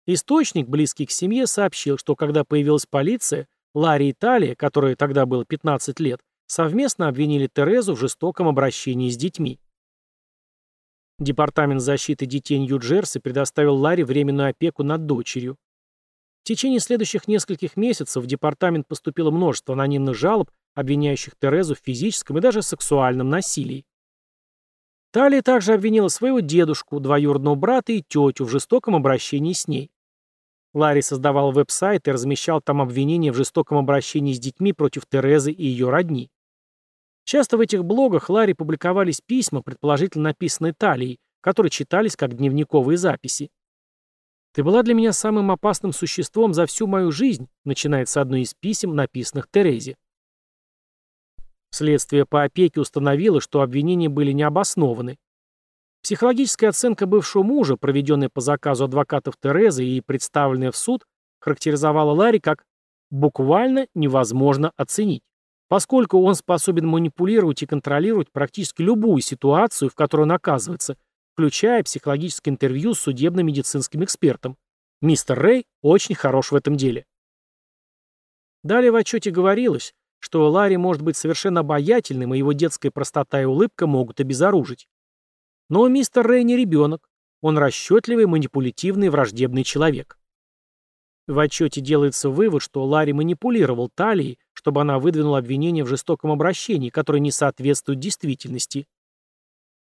Источник, близкий к семье, сообщил, что когда появилась полиция, Ларри и Талия, которой тогда было 15 лет, совместно обвинили Терезу в жестоком обращении с детьми. Департамент защиты детей Нью-Джерси предоставил Ларри временную опеку над дочерью. В течение следующих нескольких месяцев в департамент поступило множество анонимных жалоб, обвиняющих Терезу в физическом и даже сексуальном насилии. Талия также обвинила своего дедушку, двоюродного брата и тетю в жестоком обращении с ней. Ларри создавал веб-сайт и размещал там обвинения в жестоком обращении с детьми против Терезы и ее родни. Часто в этих блогах Ларри публиковались письма, предположительно написанные Талией, которые читались как дневниковые записи. «Ты была для меня самым опасным существом за всю мою жизнь», начинается одно из писем, написанных Терезе. Следствие по опеке установило, что обвинения были необоснованы. Психологическая оценка бывшего мужа, проведенная по заказу адвокатов Терезы и представленная в суд, характеризовала Ларри как «буквально невозможно оценить» поскольку он способен манипулировать и контролировать практически любую ситуацию, в которой он оказывается, включая психологическое интервью с судебно-медицинским экспертом. Мистер Рэй очень хорош в этом деле. Далее в отчете говорилось, что Ларри может быть совершенно обаятельным, и его детская простота и улыбка могут обезоружить. Но мистер Рэй не ребенок, он расчетливый, манипулятивный, враждебный человек. В отчете делается вывод, что Ларри манипулировал талией, чтобы она выдвинула обвинение в жестоком обращении, которое не соответствует действительности.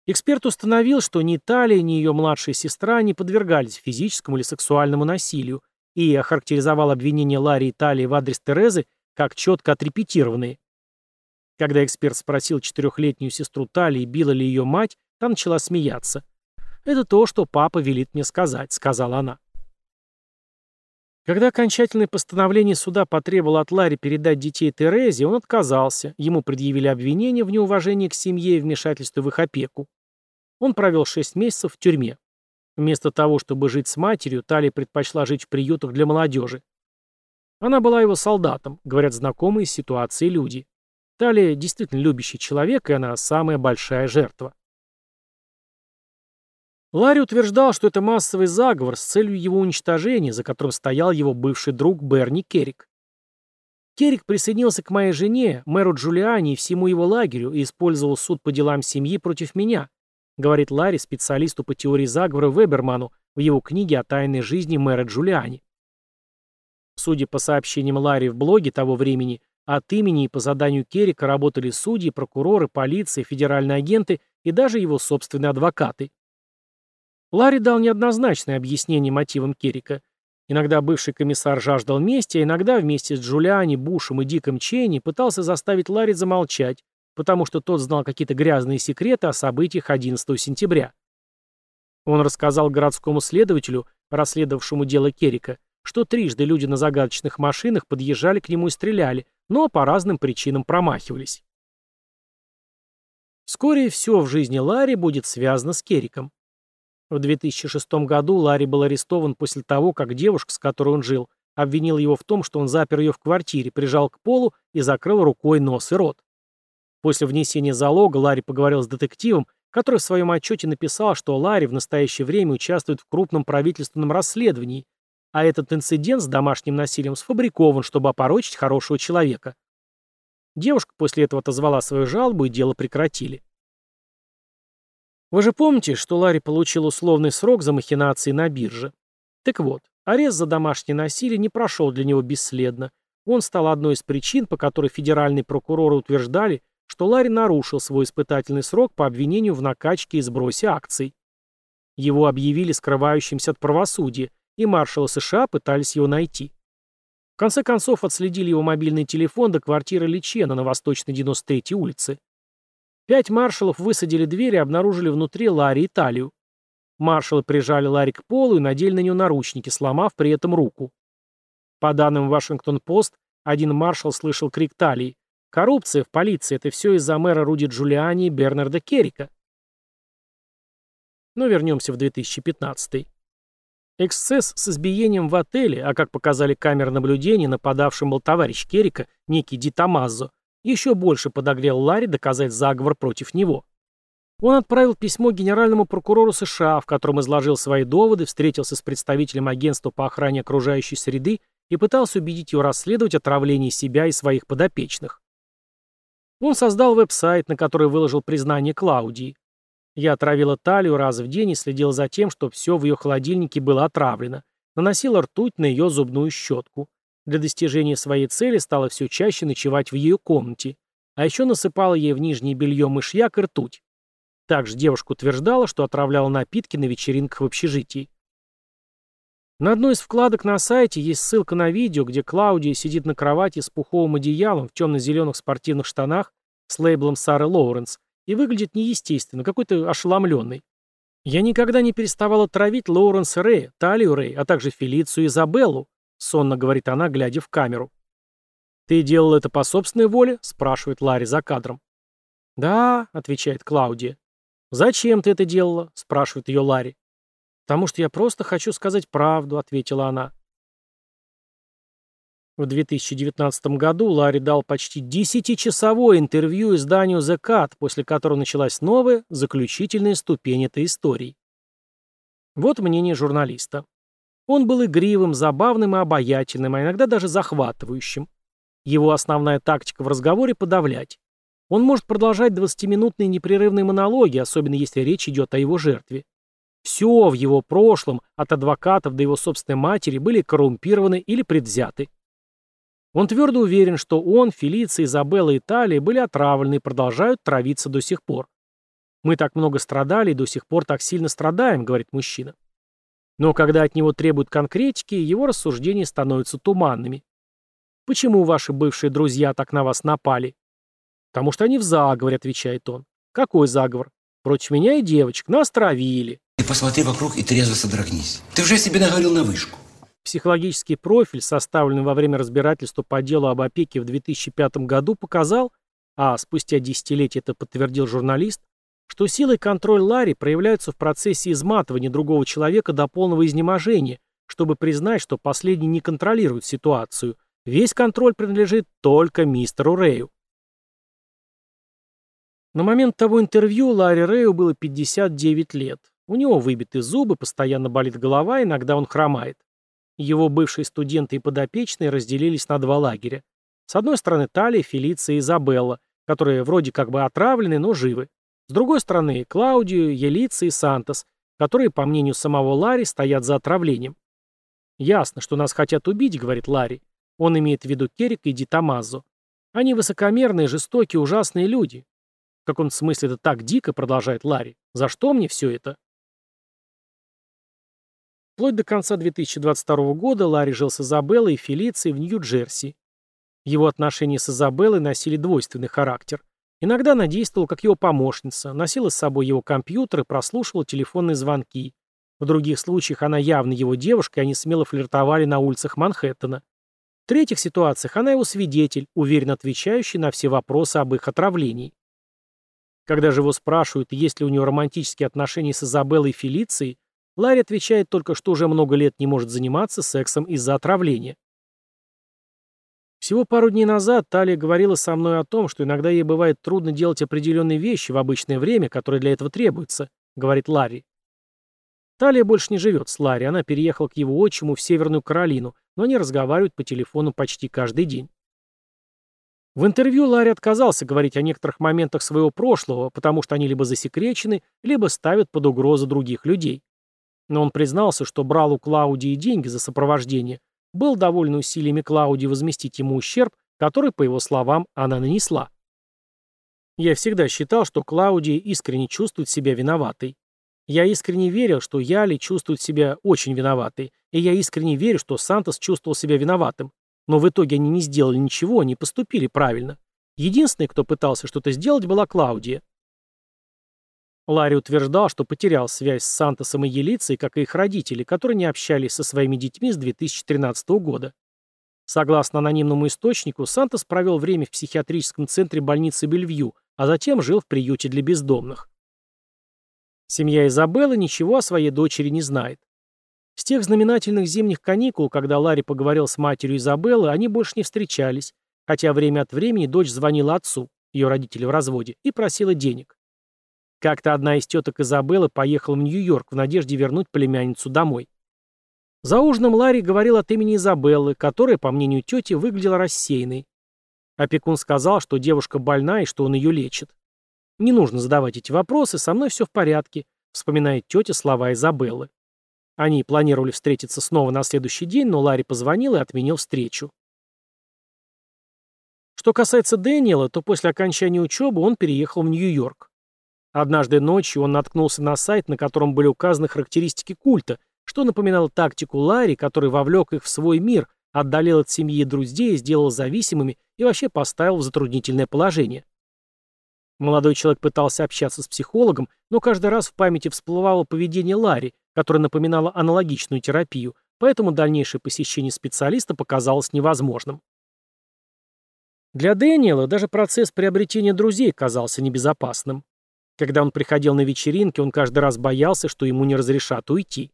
Эксперт установил, что ни Талия, ни ее младшая сестра не подвергались физическому или сексуальному насилию и охарактеризовал обвинения Ларри и Талии в адрес Терезы как четко отрепетированные. Когда эксперт спросил четырехлетнюю сестру Талии, била ли ее мать, та начала смеяться. «Это то, что папа велит мне сказать», — сказала она. Когда окончательное постановление суда потребовало от Ларри передать детей Терезе, он отказался, ему предъявили обвинение в неуважении к семье и вмешательстве в их опеку. Он провел шесть месяцев в тюрьме. Вместо того, чтобы жить с матерью, Талия предпочла жить в приютах для молодежи. Она была его солдатом, говорят знакомые с ситуацией люди. Талия действительно любящий человек, и она самая большая жертва. Ларри утверждал, что это массовый заговор с целью его уничтожения, за которым стоял его бывший друг Берни Керрик. Керрик присоединился к моей жене, мэру Джулиани и всему его лагерю и использовал суд по делам семьи против меня, говорит Ларри специалисту по теории заговора Веберману в его книге о тайной жизни мэра Джулиани. Судя по сообщениям Ларри в блоге того времени, от имени и по заданию Керрика работали судьи, прокуроры, полиция, федеральные агенты и даже его собственные адвокаты. Ларри дал неоднозначное объяснение мотивам Керрика. Иногда бывший комиссар жаждал мести, а иногда вместе с Джулиани, Бушем и Диком Чейни пытался заставить Ларри замолчать, потому что тот знал какие-то грязные секреты о событиях 11 сентября. Он рассказал городскому следователю, расследовавшему дело Керрика, что трижды люди на загадочных машинах подъезжали к нему и стреляли, но по разным причинам промахивались. Вскоре все в жизни Ларри будет связано с Керриком. В 2006 году Ларри был арестован после того, как девушка, с которой он жил, обвинила его в том, что он запер ее в квартире, прижал к полу и закрыл рукой нос и рот. После внесения залога Ларри поговорил с детективом, который в своем отчете написал, что Ларри в настоящее время участвует в крупном правительственном расследовании, а этот инцидент с домашним насилием сфабрикован, чтобы опорочить хорошего человека. Девушка после этого отозвала свою жалобу, и дело прекратили. Вы же помните, что Ларри получил условный срок за махинации на бирже? Так вот, арест за домашнее насилие не прошел для него бесследно. Он стал одной из причин, по которой федеральные прокуроры утверждали, что Ларри нарушил свой испытательный срок по обвинению в накачке и сбросе акций. Его объявили скрывающимся от правосудия, и маршалы США пытались его найти. В конце концов отследили его мобильный телефон до квартиры Личена на Восточной 93-й улице. Пять маршалов высадили дверь и обнаружили внутри Ларри и талию. Маршалы прижали Ларри к полу и надели на него наручники, сломав при этом руку. По данным Вашингтон-Пост, один маршал слышал крик талии «Коррупция в полиции – это все из-за мэра Руди Джулиани и Бернарда Керрика». Но вернемся в 2015 Эксцесс с избиением в отеле, а как показали камеры наблюдения, нападавшим был товарищ Керрика, некий Ди Томазо, еще больше подогрел Ларри доказать заговор против него. Он отправил письмо генеральному прокурору США, в котором изложил свои доводы, встретился с представителем агентства по охране окружающей среды и пытался убедить его расследовать отравление себя и своих подопечных. Он создал веб-сайт, на который выложил признание Клаудии. Я отравила талию раз в день и следил за тем, чтобы все в ее холодильнике было отравлено. Наносила ртуть на ее зубную щетку. Для достижения своей цели стала все чаще ночевать в ее комнате. А еще насыпала ей в нижнее белье мышьяк и ртуть. Также девушка утверждала, что отравляла напитки на вечеринках в общежитии. На одной из вкладок на сайте есть ссылка на видео, где Клаудия сидит на кровати с пуховым одеялом в темно-зеленых спортивных штанах с лейблом Сары Лоуренс и выглядит неестественно, какой-то ошеломленный. Я никогда не переставала травить Лоуренса Рэя, Талию Рэй, а также Фелицию и Изабеллу, — сонно говорит она, глядя в камеру. «Ты делал это по собственной воле?» — спрашивает Ларри за кадром. «Да», — отвечает Клаудия. «Зачем ты это делала?» — спрашивает ее Ларри. «Потому что я просто хочу сказать правду», — ответила она. В 2019 году Ларри дал почти десятичасовое интервью изданию The Cut, после которого началась новая, заключительная ступень этой истории. Вот мнение журналиста. Он был игривым, забавным и обаятельным, а иногда даже захватывающим. Его основная тактика в разговоре – подавлять. Он может продолжать 20-минутные непрерывные монологи, особенно если речь идет о его жертве. Все в его прошлом, от адвокатов до его собственной матери, были коррумпированы или предвзяты. Он твердо уверен, что он, Фелиция, Изабелла и Талия были отравлены и продолжают травиться до сих пор. «Мы так много страдали и до сих пор так сильно страдаем», — говорит мужчина. Но когда от него требуют конкретики, его рассуждения становятся туманными. «Почему ваши бывшие друзья так на вас напали?» «Потому что они в заговоре», — отвечает он. «Какой заговор?» «Против меня и девочек. Нас травили». Ты посмотри вокруг и трезво содрогнись. Ты уже себе наговорил на вышку. Психологический профиль, составленный во время разбирательства по делу об опеке в 2005 году, показал, а спустя десятилетия это подтвердил журналист, что сила и контроль Ларри проявляются в процессе изматывания другого человека до полного изнеможения, чтобы признать, что последний не контролирует ситуацию. Весь контроль принадлежит только мистеру Рэю. На момент того интервью Ларри Рэю было 59 лет. У него выбиты зубы, постоянно болит голова, иногда он хромает. Его бывшие студенты и подопечные разделились на два лагеря. С одной стороны Талия, Фелиция и Изабелла, которые вроде как бы отравлены, но живы. С другой стороны, Клаудию, Елица и Сантос, которые, по мнению самого Ларри, стоят за отравлением. «Ясно, что нас хотят убить», — говорит Ларри. Он имеет в виду Керрика и Ди Томазо. Они высокомерные, жестокие, ужасные люди. В каком смысле это так дико, продолжает Ларри. За что мне все это? Вплоть до конца 2022 года Ларри жил с Изабеллой и Фелицией в Нью-Джерси. Его отношения с Изабеллой носили двойственный характер. Иногда она действовала как его помощница, носила с собой его компьютер и прослушивала телефонные звонки. В других случаях она явно его девушка, и они смело флиртовали на улицах Манхэттена. В третьих ситуациях она его свидетель, уверенно отвечающий на все вопросы об их отравлении. Когда же его спрашивают, есть ли у него романтические отношения с Изабеллой и Фелицией, Ларри отвечает только, что уже много лет не может заниматься сексом из-за отравления. Всего пару дней назад Талия говорила со мной о том, что иногда ей бывает трудно делать определенные вещи в обычное время, которое для этого требуется, говорит Ларри. Талия больше не живет с Ларри, она переехала к его отчиму в Северную Каролину, но они разговаривают по телефону почти каждый день. В интервью Ларри отказался говорить о некоторых моментах своего прошлого, потому что они либо засекречены, либо ставят под угрозу других людей. Но он признался, что брал у Клаудии деньги за сопровождение, был доволен усилиями Клаудии возместить ему ущерб, который, по его словам, она нанесла. Я всегда считал, что Клаудия искренне чувствует себя виноватой. Я искренне верил, что Яли чувствует себя очень виноватой, и я искренне верю, что Сантос чувствовал себя виноватым. Но в итоге они не сделали ничего, не поступили правильно. Единственной, кто пытался что-то сделать, была Клаудия. Ларри утверждал, что потерял связь с Сантосом и Елицей, как и их родители, которые не общались со своими детьми с 2013 года. Согласно анонимному источнику, Сантос провел время в психиатрическом центре больницы Бельвью, а затем жил в приюте для бездомных. Семья Изабеллы ничего о своей дочери не знает. С тех знаменательных зимних каникул, когда Ларри поговорил с матерью Изабеллы, они больше не встречались, хотя время от времени дочь звонила отцу, ее родители в разводе, и просила денег. Как-то одна из теток Изабеллы поехала в Нью-Йорк в надежде вернуть племянницу домой. За ужином Ларри говорил от имени Изабеллы, которая, по мнению тети, выглядела рассеянной. Опекун сказал, что девушка больна и что он ее лечит. «Не нужно задавать эти вопросы, со мной все в порядке», вспоминает тетя слова Изабеллы. Они планировали встретиться снова на следующий день, но Ларри позвонил и отменил встречу. Что касается Дэниела, то после окончания учебы он переехал в Нью-Йорк. Однажды ночью он наткнулся на сайт, на котором были указаны характеристики культа, что напоминало тактику Ларри, который вовлек их в свой мир, отдалил от семьи и друзей, сделал зависимыми и вообще поставил в затруднительное положение. Молодой человек пытался общаться с психологом, но каждый раз в памяти всплывало поведение Ларри, которое напоминало аналогичную терапию, поэтому дальнейшее посещение специалиста показалось невозможным. Для Дэниела даже процесс приобретения друзей казался небезопасным. Когда он приходил на вечеринки, он каждый раз боялся, что ему не разрешат уйти.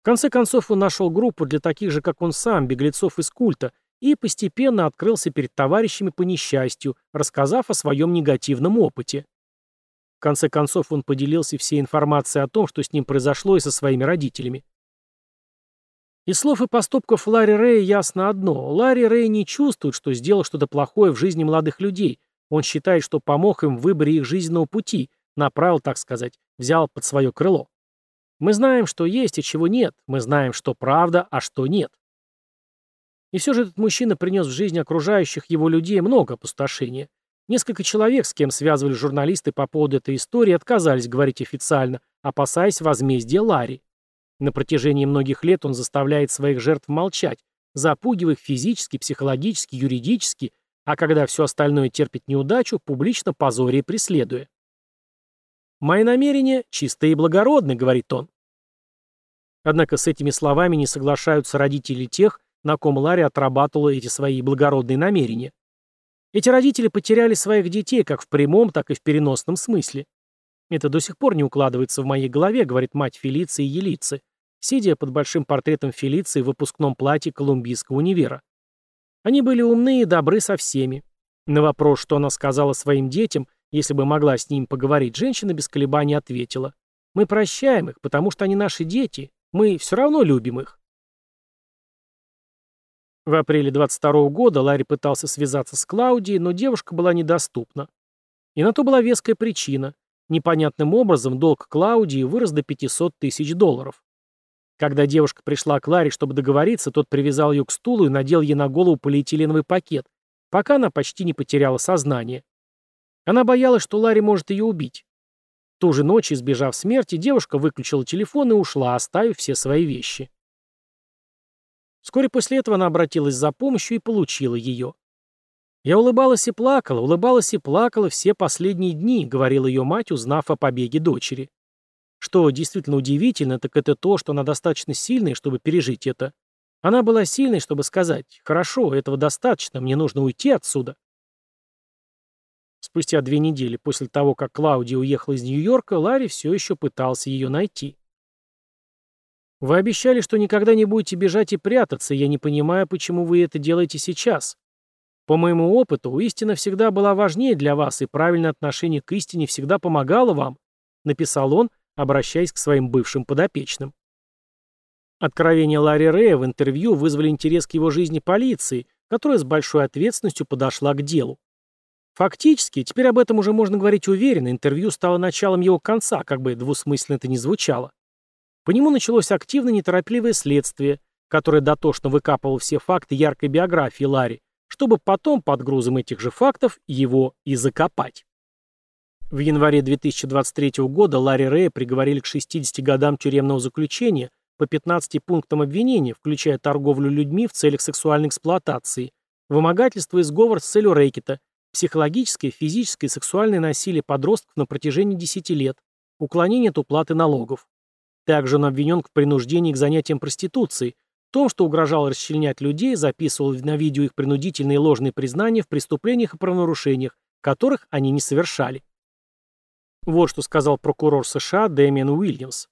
В конце концов, он нашел группу для таких же, как он сам, беглецов из культа, и постепенно открылся перед товарищами по несчастью, рассказав о своем негативном опыте. В конце концов, он поделился всей информацией о том, что с ним произошло и со своими родителями. Из слов и поступков Ларри Рэя ясно одно. Ларри Рэй не чувствует, что сделал что-то плохое в жизни молодых людей, он считает, что помог им в выборе их жизненного пути, направил, так сказать, взял под свое крыло. Мы знаем, что есть и чего нет. Мы знаем, что правда, а что нет. И все же этот мужчина принес в жизнь окружающих его людей много опустошения. Несколько человек, с кем связывали журналисты по поводу этой истории, отказались говорить официально, опасаясь возмездия Ларри. На протяжении многих лет он заставляет своих жертв молчать, запугивая их физически, психологически, юридически а когда все остальное терпит неудачу, публично позоря и преследуя. «Мои намерения чистые и благородны», — говорит он. Однако с этими словами не соглашаются родители тех, на ком Ларри отрабатывала эти свои благородные намерения. Эти родители потеряли своих детей как в прямом, так и в переносном смысле. Это до сих пор не укладывается в моей голове, говорит мать Фелиции Елицы, сидя под большим портретом Фелиции в выпускном платье Колумбийского универа. Они были умны и добры со всеми. На вопрос, что она сказала своим детям, если бы могла с ними поговорить, женщина без колебаний ответила. «Мы прощаем их, потому что они наши дети. Мы все равно любим их». В апреле 22 года Ларри пытался связаться с Клаудией, но девушка была недоступна. И на то была веская причина. Непонятным образом долг Клаудии вырос до 500 тысяч долларов. Когда девушка пришла к Ларе, чтобы договориться, тот привязал ее к стулу и надел ей на голову полиэтиленовый пакет, пока она почти не потеряла сознание. Она боялась, что Ларри может ее убить. Ту же ночь, избежав смерти, девушка выключила телефон и ушла, оставив все свои вещи. Вскоре после этого она обратилась за помощью и получила ее. «Я улыбалась и плакала, улыбалась и плакала все последние дни», — говорила ее мать, узнав о побеге дочери. Что действительно удивительно, так это то, что она достаточно сильная, чтобы пережить это. Она была сильной, чтобы сказать «Хорошо, этого достаточно, мне нужно уйти отсюда». Спустя две недели после того, как Клаудия уехала из Нью-Йорка, Ларри все еще пытался ее найти. «Вы обещали, что никогда не будете бежать и прятаться, и я не понимаю, почему вы это делаете сейчас. По моему опыту, истина всегда была важнее для вас, и правильное отношение к истине всегда помогало вам», написал он, обращаясь к своим бывшим подопечным. Откровения Ларри Рэя в интервью вызвали интерес к его жизни полиции, которая с большой ответственностью подошла к делу. Фактически, теперь об этом уже можно говорить уверенно, интервью стало началом его конца, как бы двусмысленно это ни звучало. По нему началось активное неторопливое следствие, которое дотошно выкапывало все факты яркой биографии Ларри, чтобы потом под грузом этих же фактов его и закопать. В январе 2023 года Ларри Рэя приговорили к 60 годам тюремного заключения по 15 пунктам обвинения, включая торговлю людьми в целях сексуальной эксплуатации, вымогательство и сговор с целью рэкета, психологическое, физическое и сексуальное насилие подростков на протяжении 10 лет, уклонение от уплаты налогов. Также он обвинен в принуждении к занятиям проституцией, в том, что угрожал расчленять людей, записывал на видео их принудительные ложные признания в преступлениях и правонарушениях, которых они не совершали. Вот что сказал прокурор США Дэмиан Уильямс.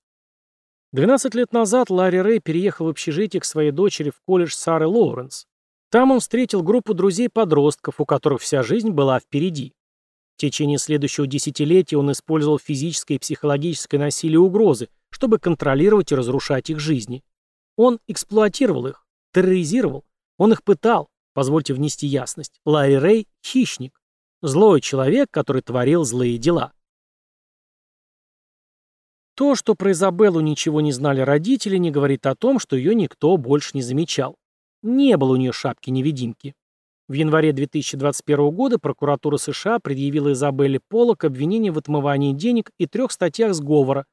12 лет назад Ларри Рэй переехал в общежитие к своей дочери в колледж Сары Лоуренс. Там он встретил группу друзей-подростков, у которых вся жизнь была впереди. В течение следующего десятилетия он использовал физическое и психологическое насилие и угрозы, чтобы контролировать и разрушать их жизни. Он эксплуатировал их, терроризировал, он их пытал, позвольте внести ясность. Ларри Рэй – хищник, злой человек, который творил злые дела. То, что про Изабеллу ничего не знали родители, не говорит о том, что ее никто больше не замечал. Не было у нее шапки-невидимки. В январе 2021 года прокуратура США предъявила Изабелле Полок обвинение в отмывании денег и трех статьях сговора,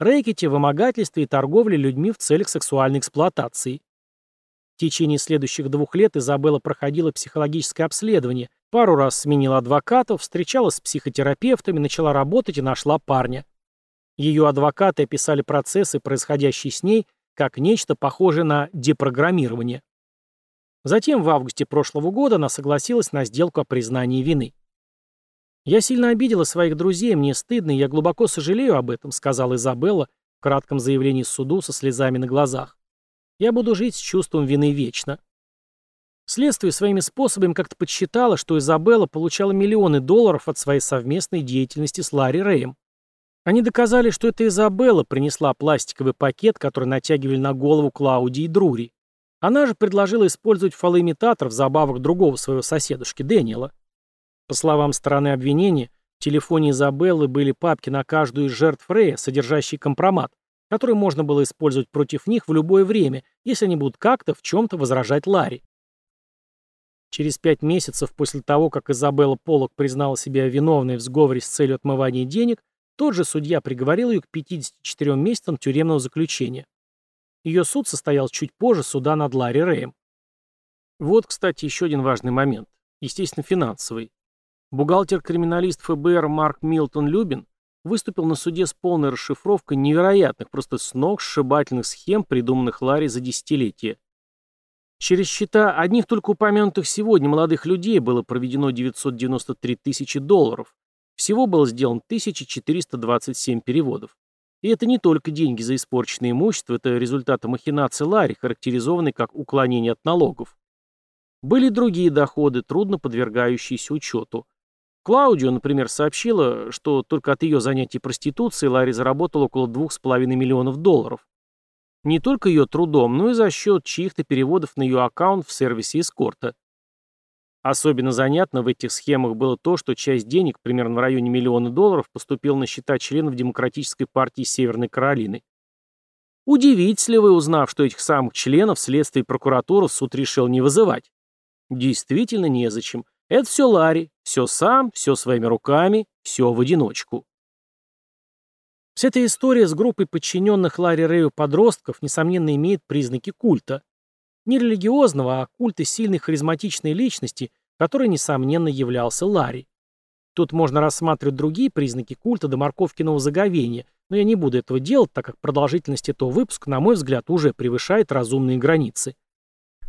рэкете, вымогательстве и торговле людьми в целях сексуальной эксплуатации. В течение следующих двух лет Изабелла проходила психологическое обследование, пару раз сменила адвокатов, встречалась с психотерапевтами, начала работать и нашла парня. Ее адвокаты описали процессы, происходящие с ней, как нечто похожее на депрограммирование. Затем в августе прошлого года она согласилась на сделку о признании вины. «Я сильно обидела своих друзей, мне стыдно, и я глубоко сожалею об этом», сказала Изабелла в кратком заявлении суду со слезами на глазах. «Я буду жить с чувством вины вечно». Следствие своими способами как-то подсчитало, что Изабелла получала миллионы долларов от своей совместной деятельности с Ларри Рэем. Они доказали, что это Изабелла принесла пластиковый пакет, который натягивали на голову Клаудии и Друри. Она же предложила использовать фалоимитатор в забавах другого своего соседушки, Дэниела. По словам стороны обвинения, в телефоне Изабеллы были папки на каждую из жертв Рэя, содержащие компромат, который можно было использовать против них в любое время, если они будут как-то в чем-то возражать Ларри. Через пять месяцев после того, как Изабелла Полок признала себя виновной в сговоре с целью отмывания денег, тот же судья приговорил ее к 54 месяцам тюремного заключения. Ее суд состоялся чуть позже суда над Ларри Рэем. Вот, кстати, еще один важный момент. Естественно, финансовый. Бухгалтер-криминалист ФБР Марк Милтон Любин выступил на суде с полной расшифровкой невероятных, просто с ног сшибательных схем, придуманных Ларри за десятилетия. Через счета одних только упомянутых сегодня молодых людей было проведено 993 тысячи долларов. Всего было сделано 1427 переводов. И это не только деньги за испорченное имущество, это результаты махинации Ларри, характеризованные как уклонение от налогов. Были другие доходы, трудно подвергающиеся учету. Клаудио, например, сообщила, что только от ее занятий проституцией Ларри заработал около 2,5 миллионов долларов. Не только ее трудом, но и за счет чьих-то переводов на ее аккаунт в сервисе эскорта. Особенно занятно в этих схемах было то, что часть денег, примерно в районе миллиона долларов, поступила на счета членов Демократической партии Северной Каролины. Удивитесь ли вы, узнав, что этих самых членов следствие и прокуратура суд решил не вызывать? Действительно незачем. Это все Ларри, все сам, все своими руками, все в одиночку. Вся эта история с группой подчиненных Ларри Рэю подростков, несомненно, имеет признаки культа. Не религиозного, а культа сильной харизматичной личности, которой, несомненно, являлся Ларри. Тут можно рассматривать другие признаки культа до морковкиного заговения, Но я не буду этого делать, так как продолжительность этого выпуска, на мой взгляд, уже превышает разумные границы.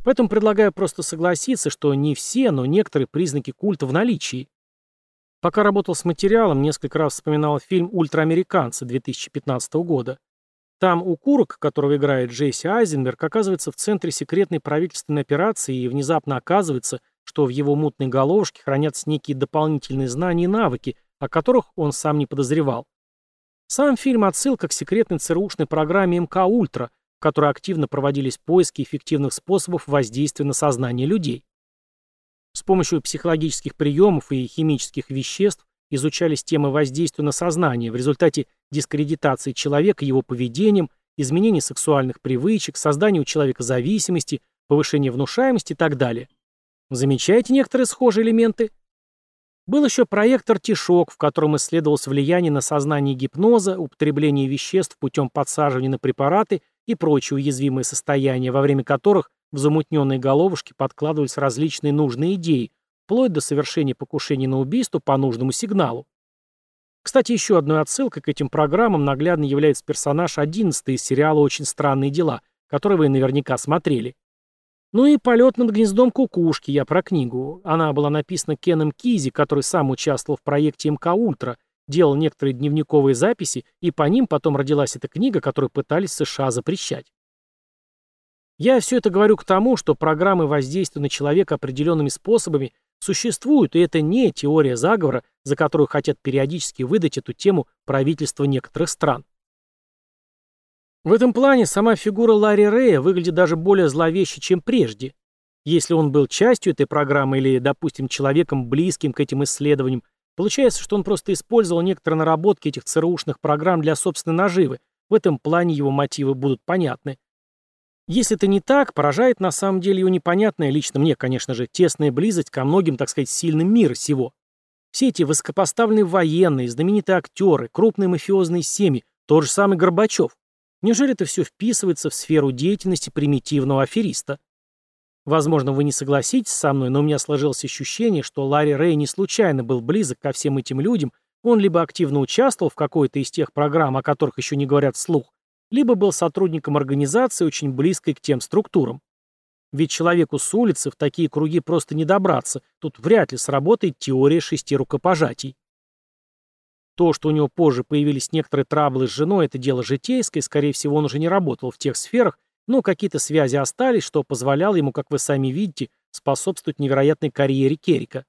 Поэтому предлагаю просто согласиться, что не все, но некоторые признаки культа в наличии. Пока работал с материалом, несколько раз вспоминал фильм «Ультраамериканцы» 2015 года. Там у Курок, которого играет Джейси Айзенберг, оказывается в центре секретной правительственной операции и внезапно оказывается, что в его мутной головушке хранятся некие дополнительные знания и навыки, о которых он сам не подозревал. Сам фильм отсылка к секретной ЦРУшной программе МК «Ультра», в которой активно проводились поиски эффективных способов воздействия на сознание людей. С помощью психологических приемов и химических веществ изучались темы воздействия на сознание в результате дискредитации человека его поведением, изменения сексуальных привычек, создания у человека зависимости, повышения внушаемости и так далее. Замечаете некоторые схожие элементы? Был еще проект «Артишок», в котором исследовалось влияние на сознание гипноза, употребление веществ путем подсаживания на препараты и прочие уязвимые состояния, во время которых в замутненные головушки подкладывались различные нужные идеи, вплоть до совершения покушений на убийство по нужному сигналу. Кстати, еще одной отсылкой к этим программам наглядно является персонаж 11 из сериала «Очень странные дела», который вы наверняка смотрели. Ну и «Полет над гнездом кукушки», я про книгу. Она была написана Кеном Кизи, который сам участвовал в проекте МК «Ультра», делал некоторые дневниковые записи, и по ним потом родилась эта книга, которую пытались США запрещать. Я все это говорю к тому, что программы воздействия на человека определенными способами существуют, и это не теория заговора, за которую хотят периодически выдать эту тему правительства некоторых стран. В этом плане сама фигура Ларри Рэя выглядит даже более зловеще, чем прежде. Если он был частью этой программы или, допустим, человеком, близким к этим исследованиям, получается, что он просто использовал некоторые наработки этих ЦРУшных программ для собственной наживы. В этом плане его мотивы будут понятны. Если это не так, поражает на самом деле его непонятная, лично мне, конечно же, тесная близость ко многим, так сказать, сильным мира сего. Все эти высокопоставленные военные, знаменитые актеры, крупные мафиозные семьи, тот же самый Горбачев. Неужели это все вписывается в сферу деятельности примитивного афериста? Возможно, вы не согласитесь со мной, но у меня сложилось ощущение, что Ларри Рэй не случайно был близок ко всем этим людям, он либо активно участвовал в какой-то из тех программ, о которых еще не говорят вслух, либо был сотрудником организации, очень близкой к тем структурам. Ведь человеку с улицы в такие круги просто не добраться, тут вряд ли сработает теория шести рукопожатий. То, что у него позже появились некоторые траблы с женой, это дело житейское, скорее всего, он уже не работал в тех сферах, но какие-то связи остались, что позволяло ему, как вы сами видите, способствовать невероятной карьере Керрика.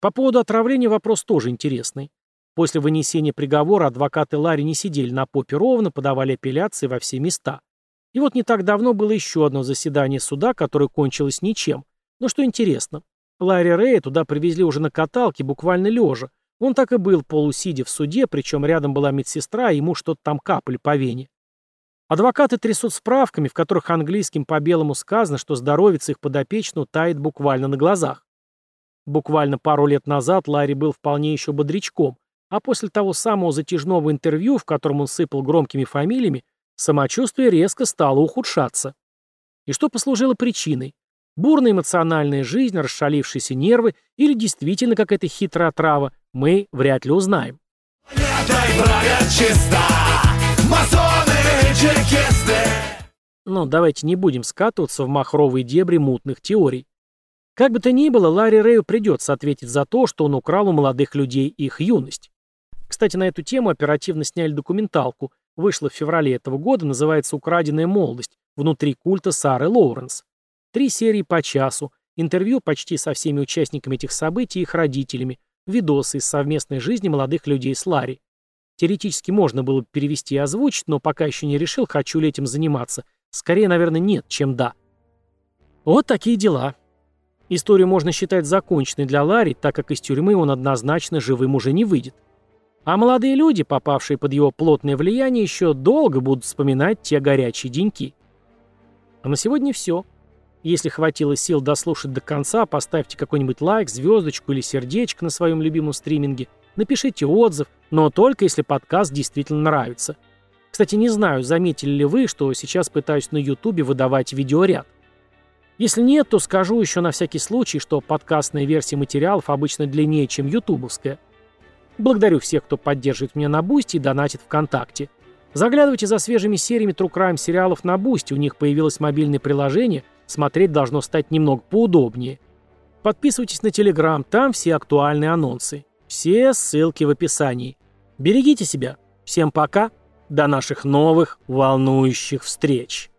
По поводу отравления вопрос тоже интересный. После вынесения приговора адвокаты Ларри не сидели на попе ровно, подавали апелляции во все места. И вот не так давно было еще одно заседание суда, которое кончилось ничем. Но что интересно, Ларри Рэя туда привезли уже на каталке, буквально лежа. Он так и был полусидя в суде, причем рядом была медсестра, и ему что-то там капали по вене. Адвокаты трясут справками, в которых английским по белому сказано, что здоровье их подопечного тает буквально на глазах. Буквально пару лет назад Ларри был вполне еще бодрячком, а после того самого затяжного интервью, в котором он сыпал громкими фамилиями, самочувствие резко стало ухудшаться. И что послужило причиной? Бурная эмоциональная жизнь, расшалившиеся нервы или действительно какая-то хитрая отрава, мы вряд ли узнаем. Но давайте не будем скатываться в махровые дебри мутных теорий. Как бы то ни было, Ларри Рэю придется ответить за то, что он украл у молодых людей их юность. Кстати, на эту тему оперативно сняли документалку. Вышла в феврале этого года, называется «Украденная молодость. Внутри культа Сары Лоуренс». Три серии по часу, интервью почти со всеми участниками этих событий и их родителями, видосы из совместной жизни молодых людей с Ларри. Теоретически можно было бы перевести и озвучить, но пока еще не решил, хочу ли этим заниматься. Скорее, наверное, нет, чем да. Вот такие дела. Историю можно считать законченной для Ларри, так как из тюрьмы он однозначно живым уже не выйдет. А молодые люди, попавшие под его плотное влияние, еще долго будут вспоминать те горячие деньки. А на сегодня все. Если хватило сил дослушать до конца, поставьте какой-нибудь лайк, звездочку или сердечко на своем любимом стриминге, напишите отзыв, но только если подкаст действительно нравится. Кстати, не знаю, заметили ли вы, что сейчас пытаюсь на ютубе выдавать видеоряд. Если нет, то скажу еще на всякий случай, что подкастная версия материалов обычно длиннее, чем ютубовская – Благодарю всех, кто поддерживает меня на Бусти и донатит ВКонтакте. Заглядывайте за свежими сериями True Crime сериалов на Бусти, у них появилось мобильное приложение, смотреть должно стать немного поудобнее. Подписывайтесь на Телеграм, там все актуальные анонсы. Все ссылки в описании. Берегите себя. Всем пока. До наших новых волнующих встреч.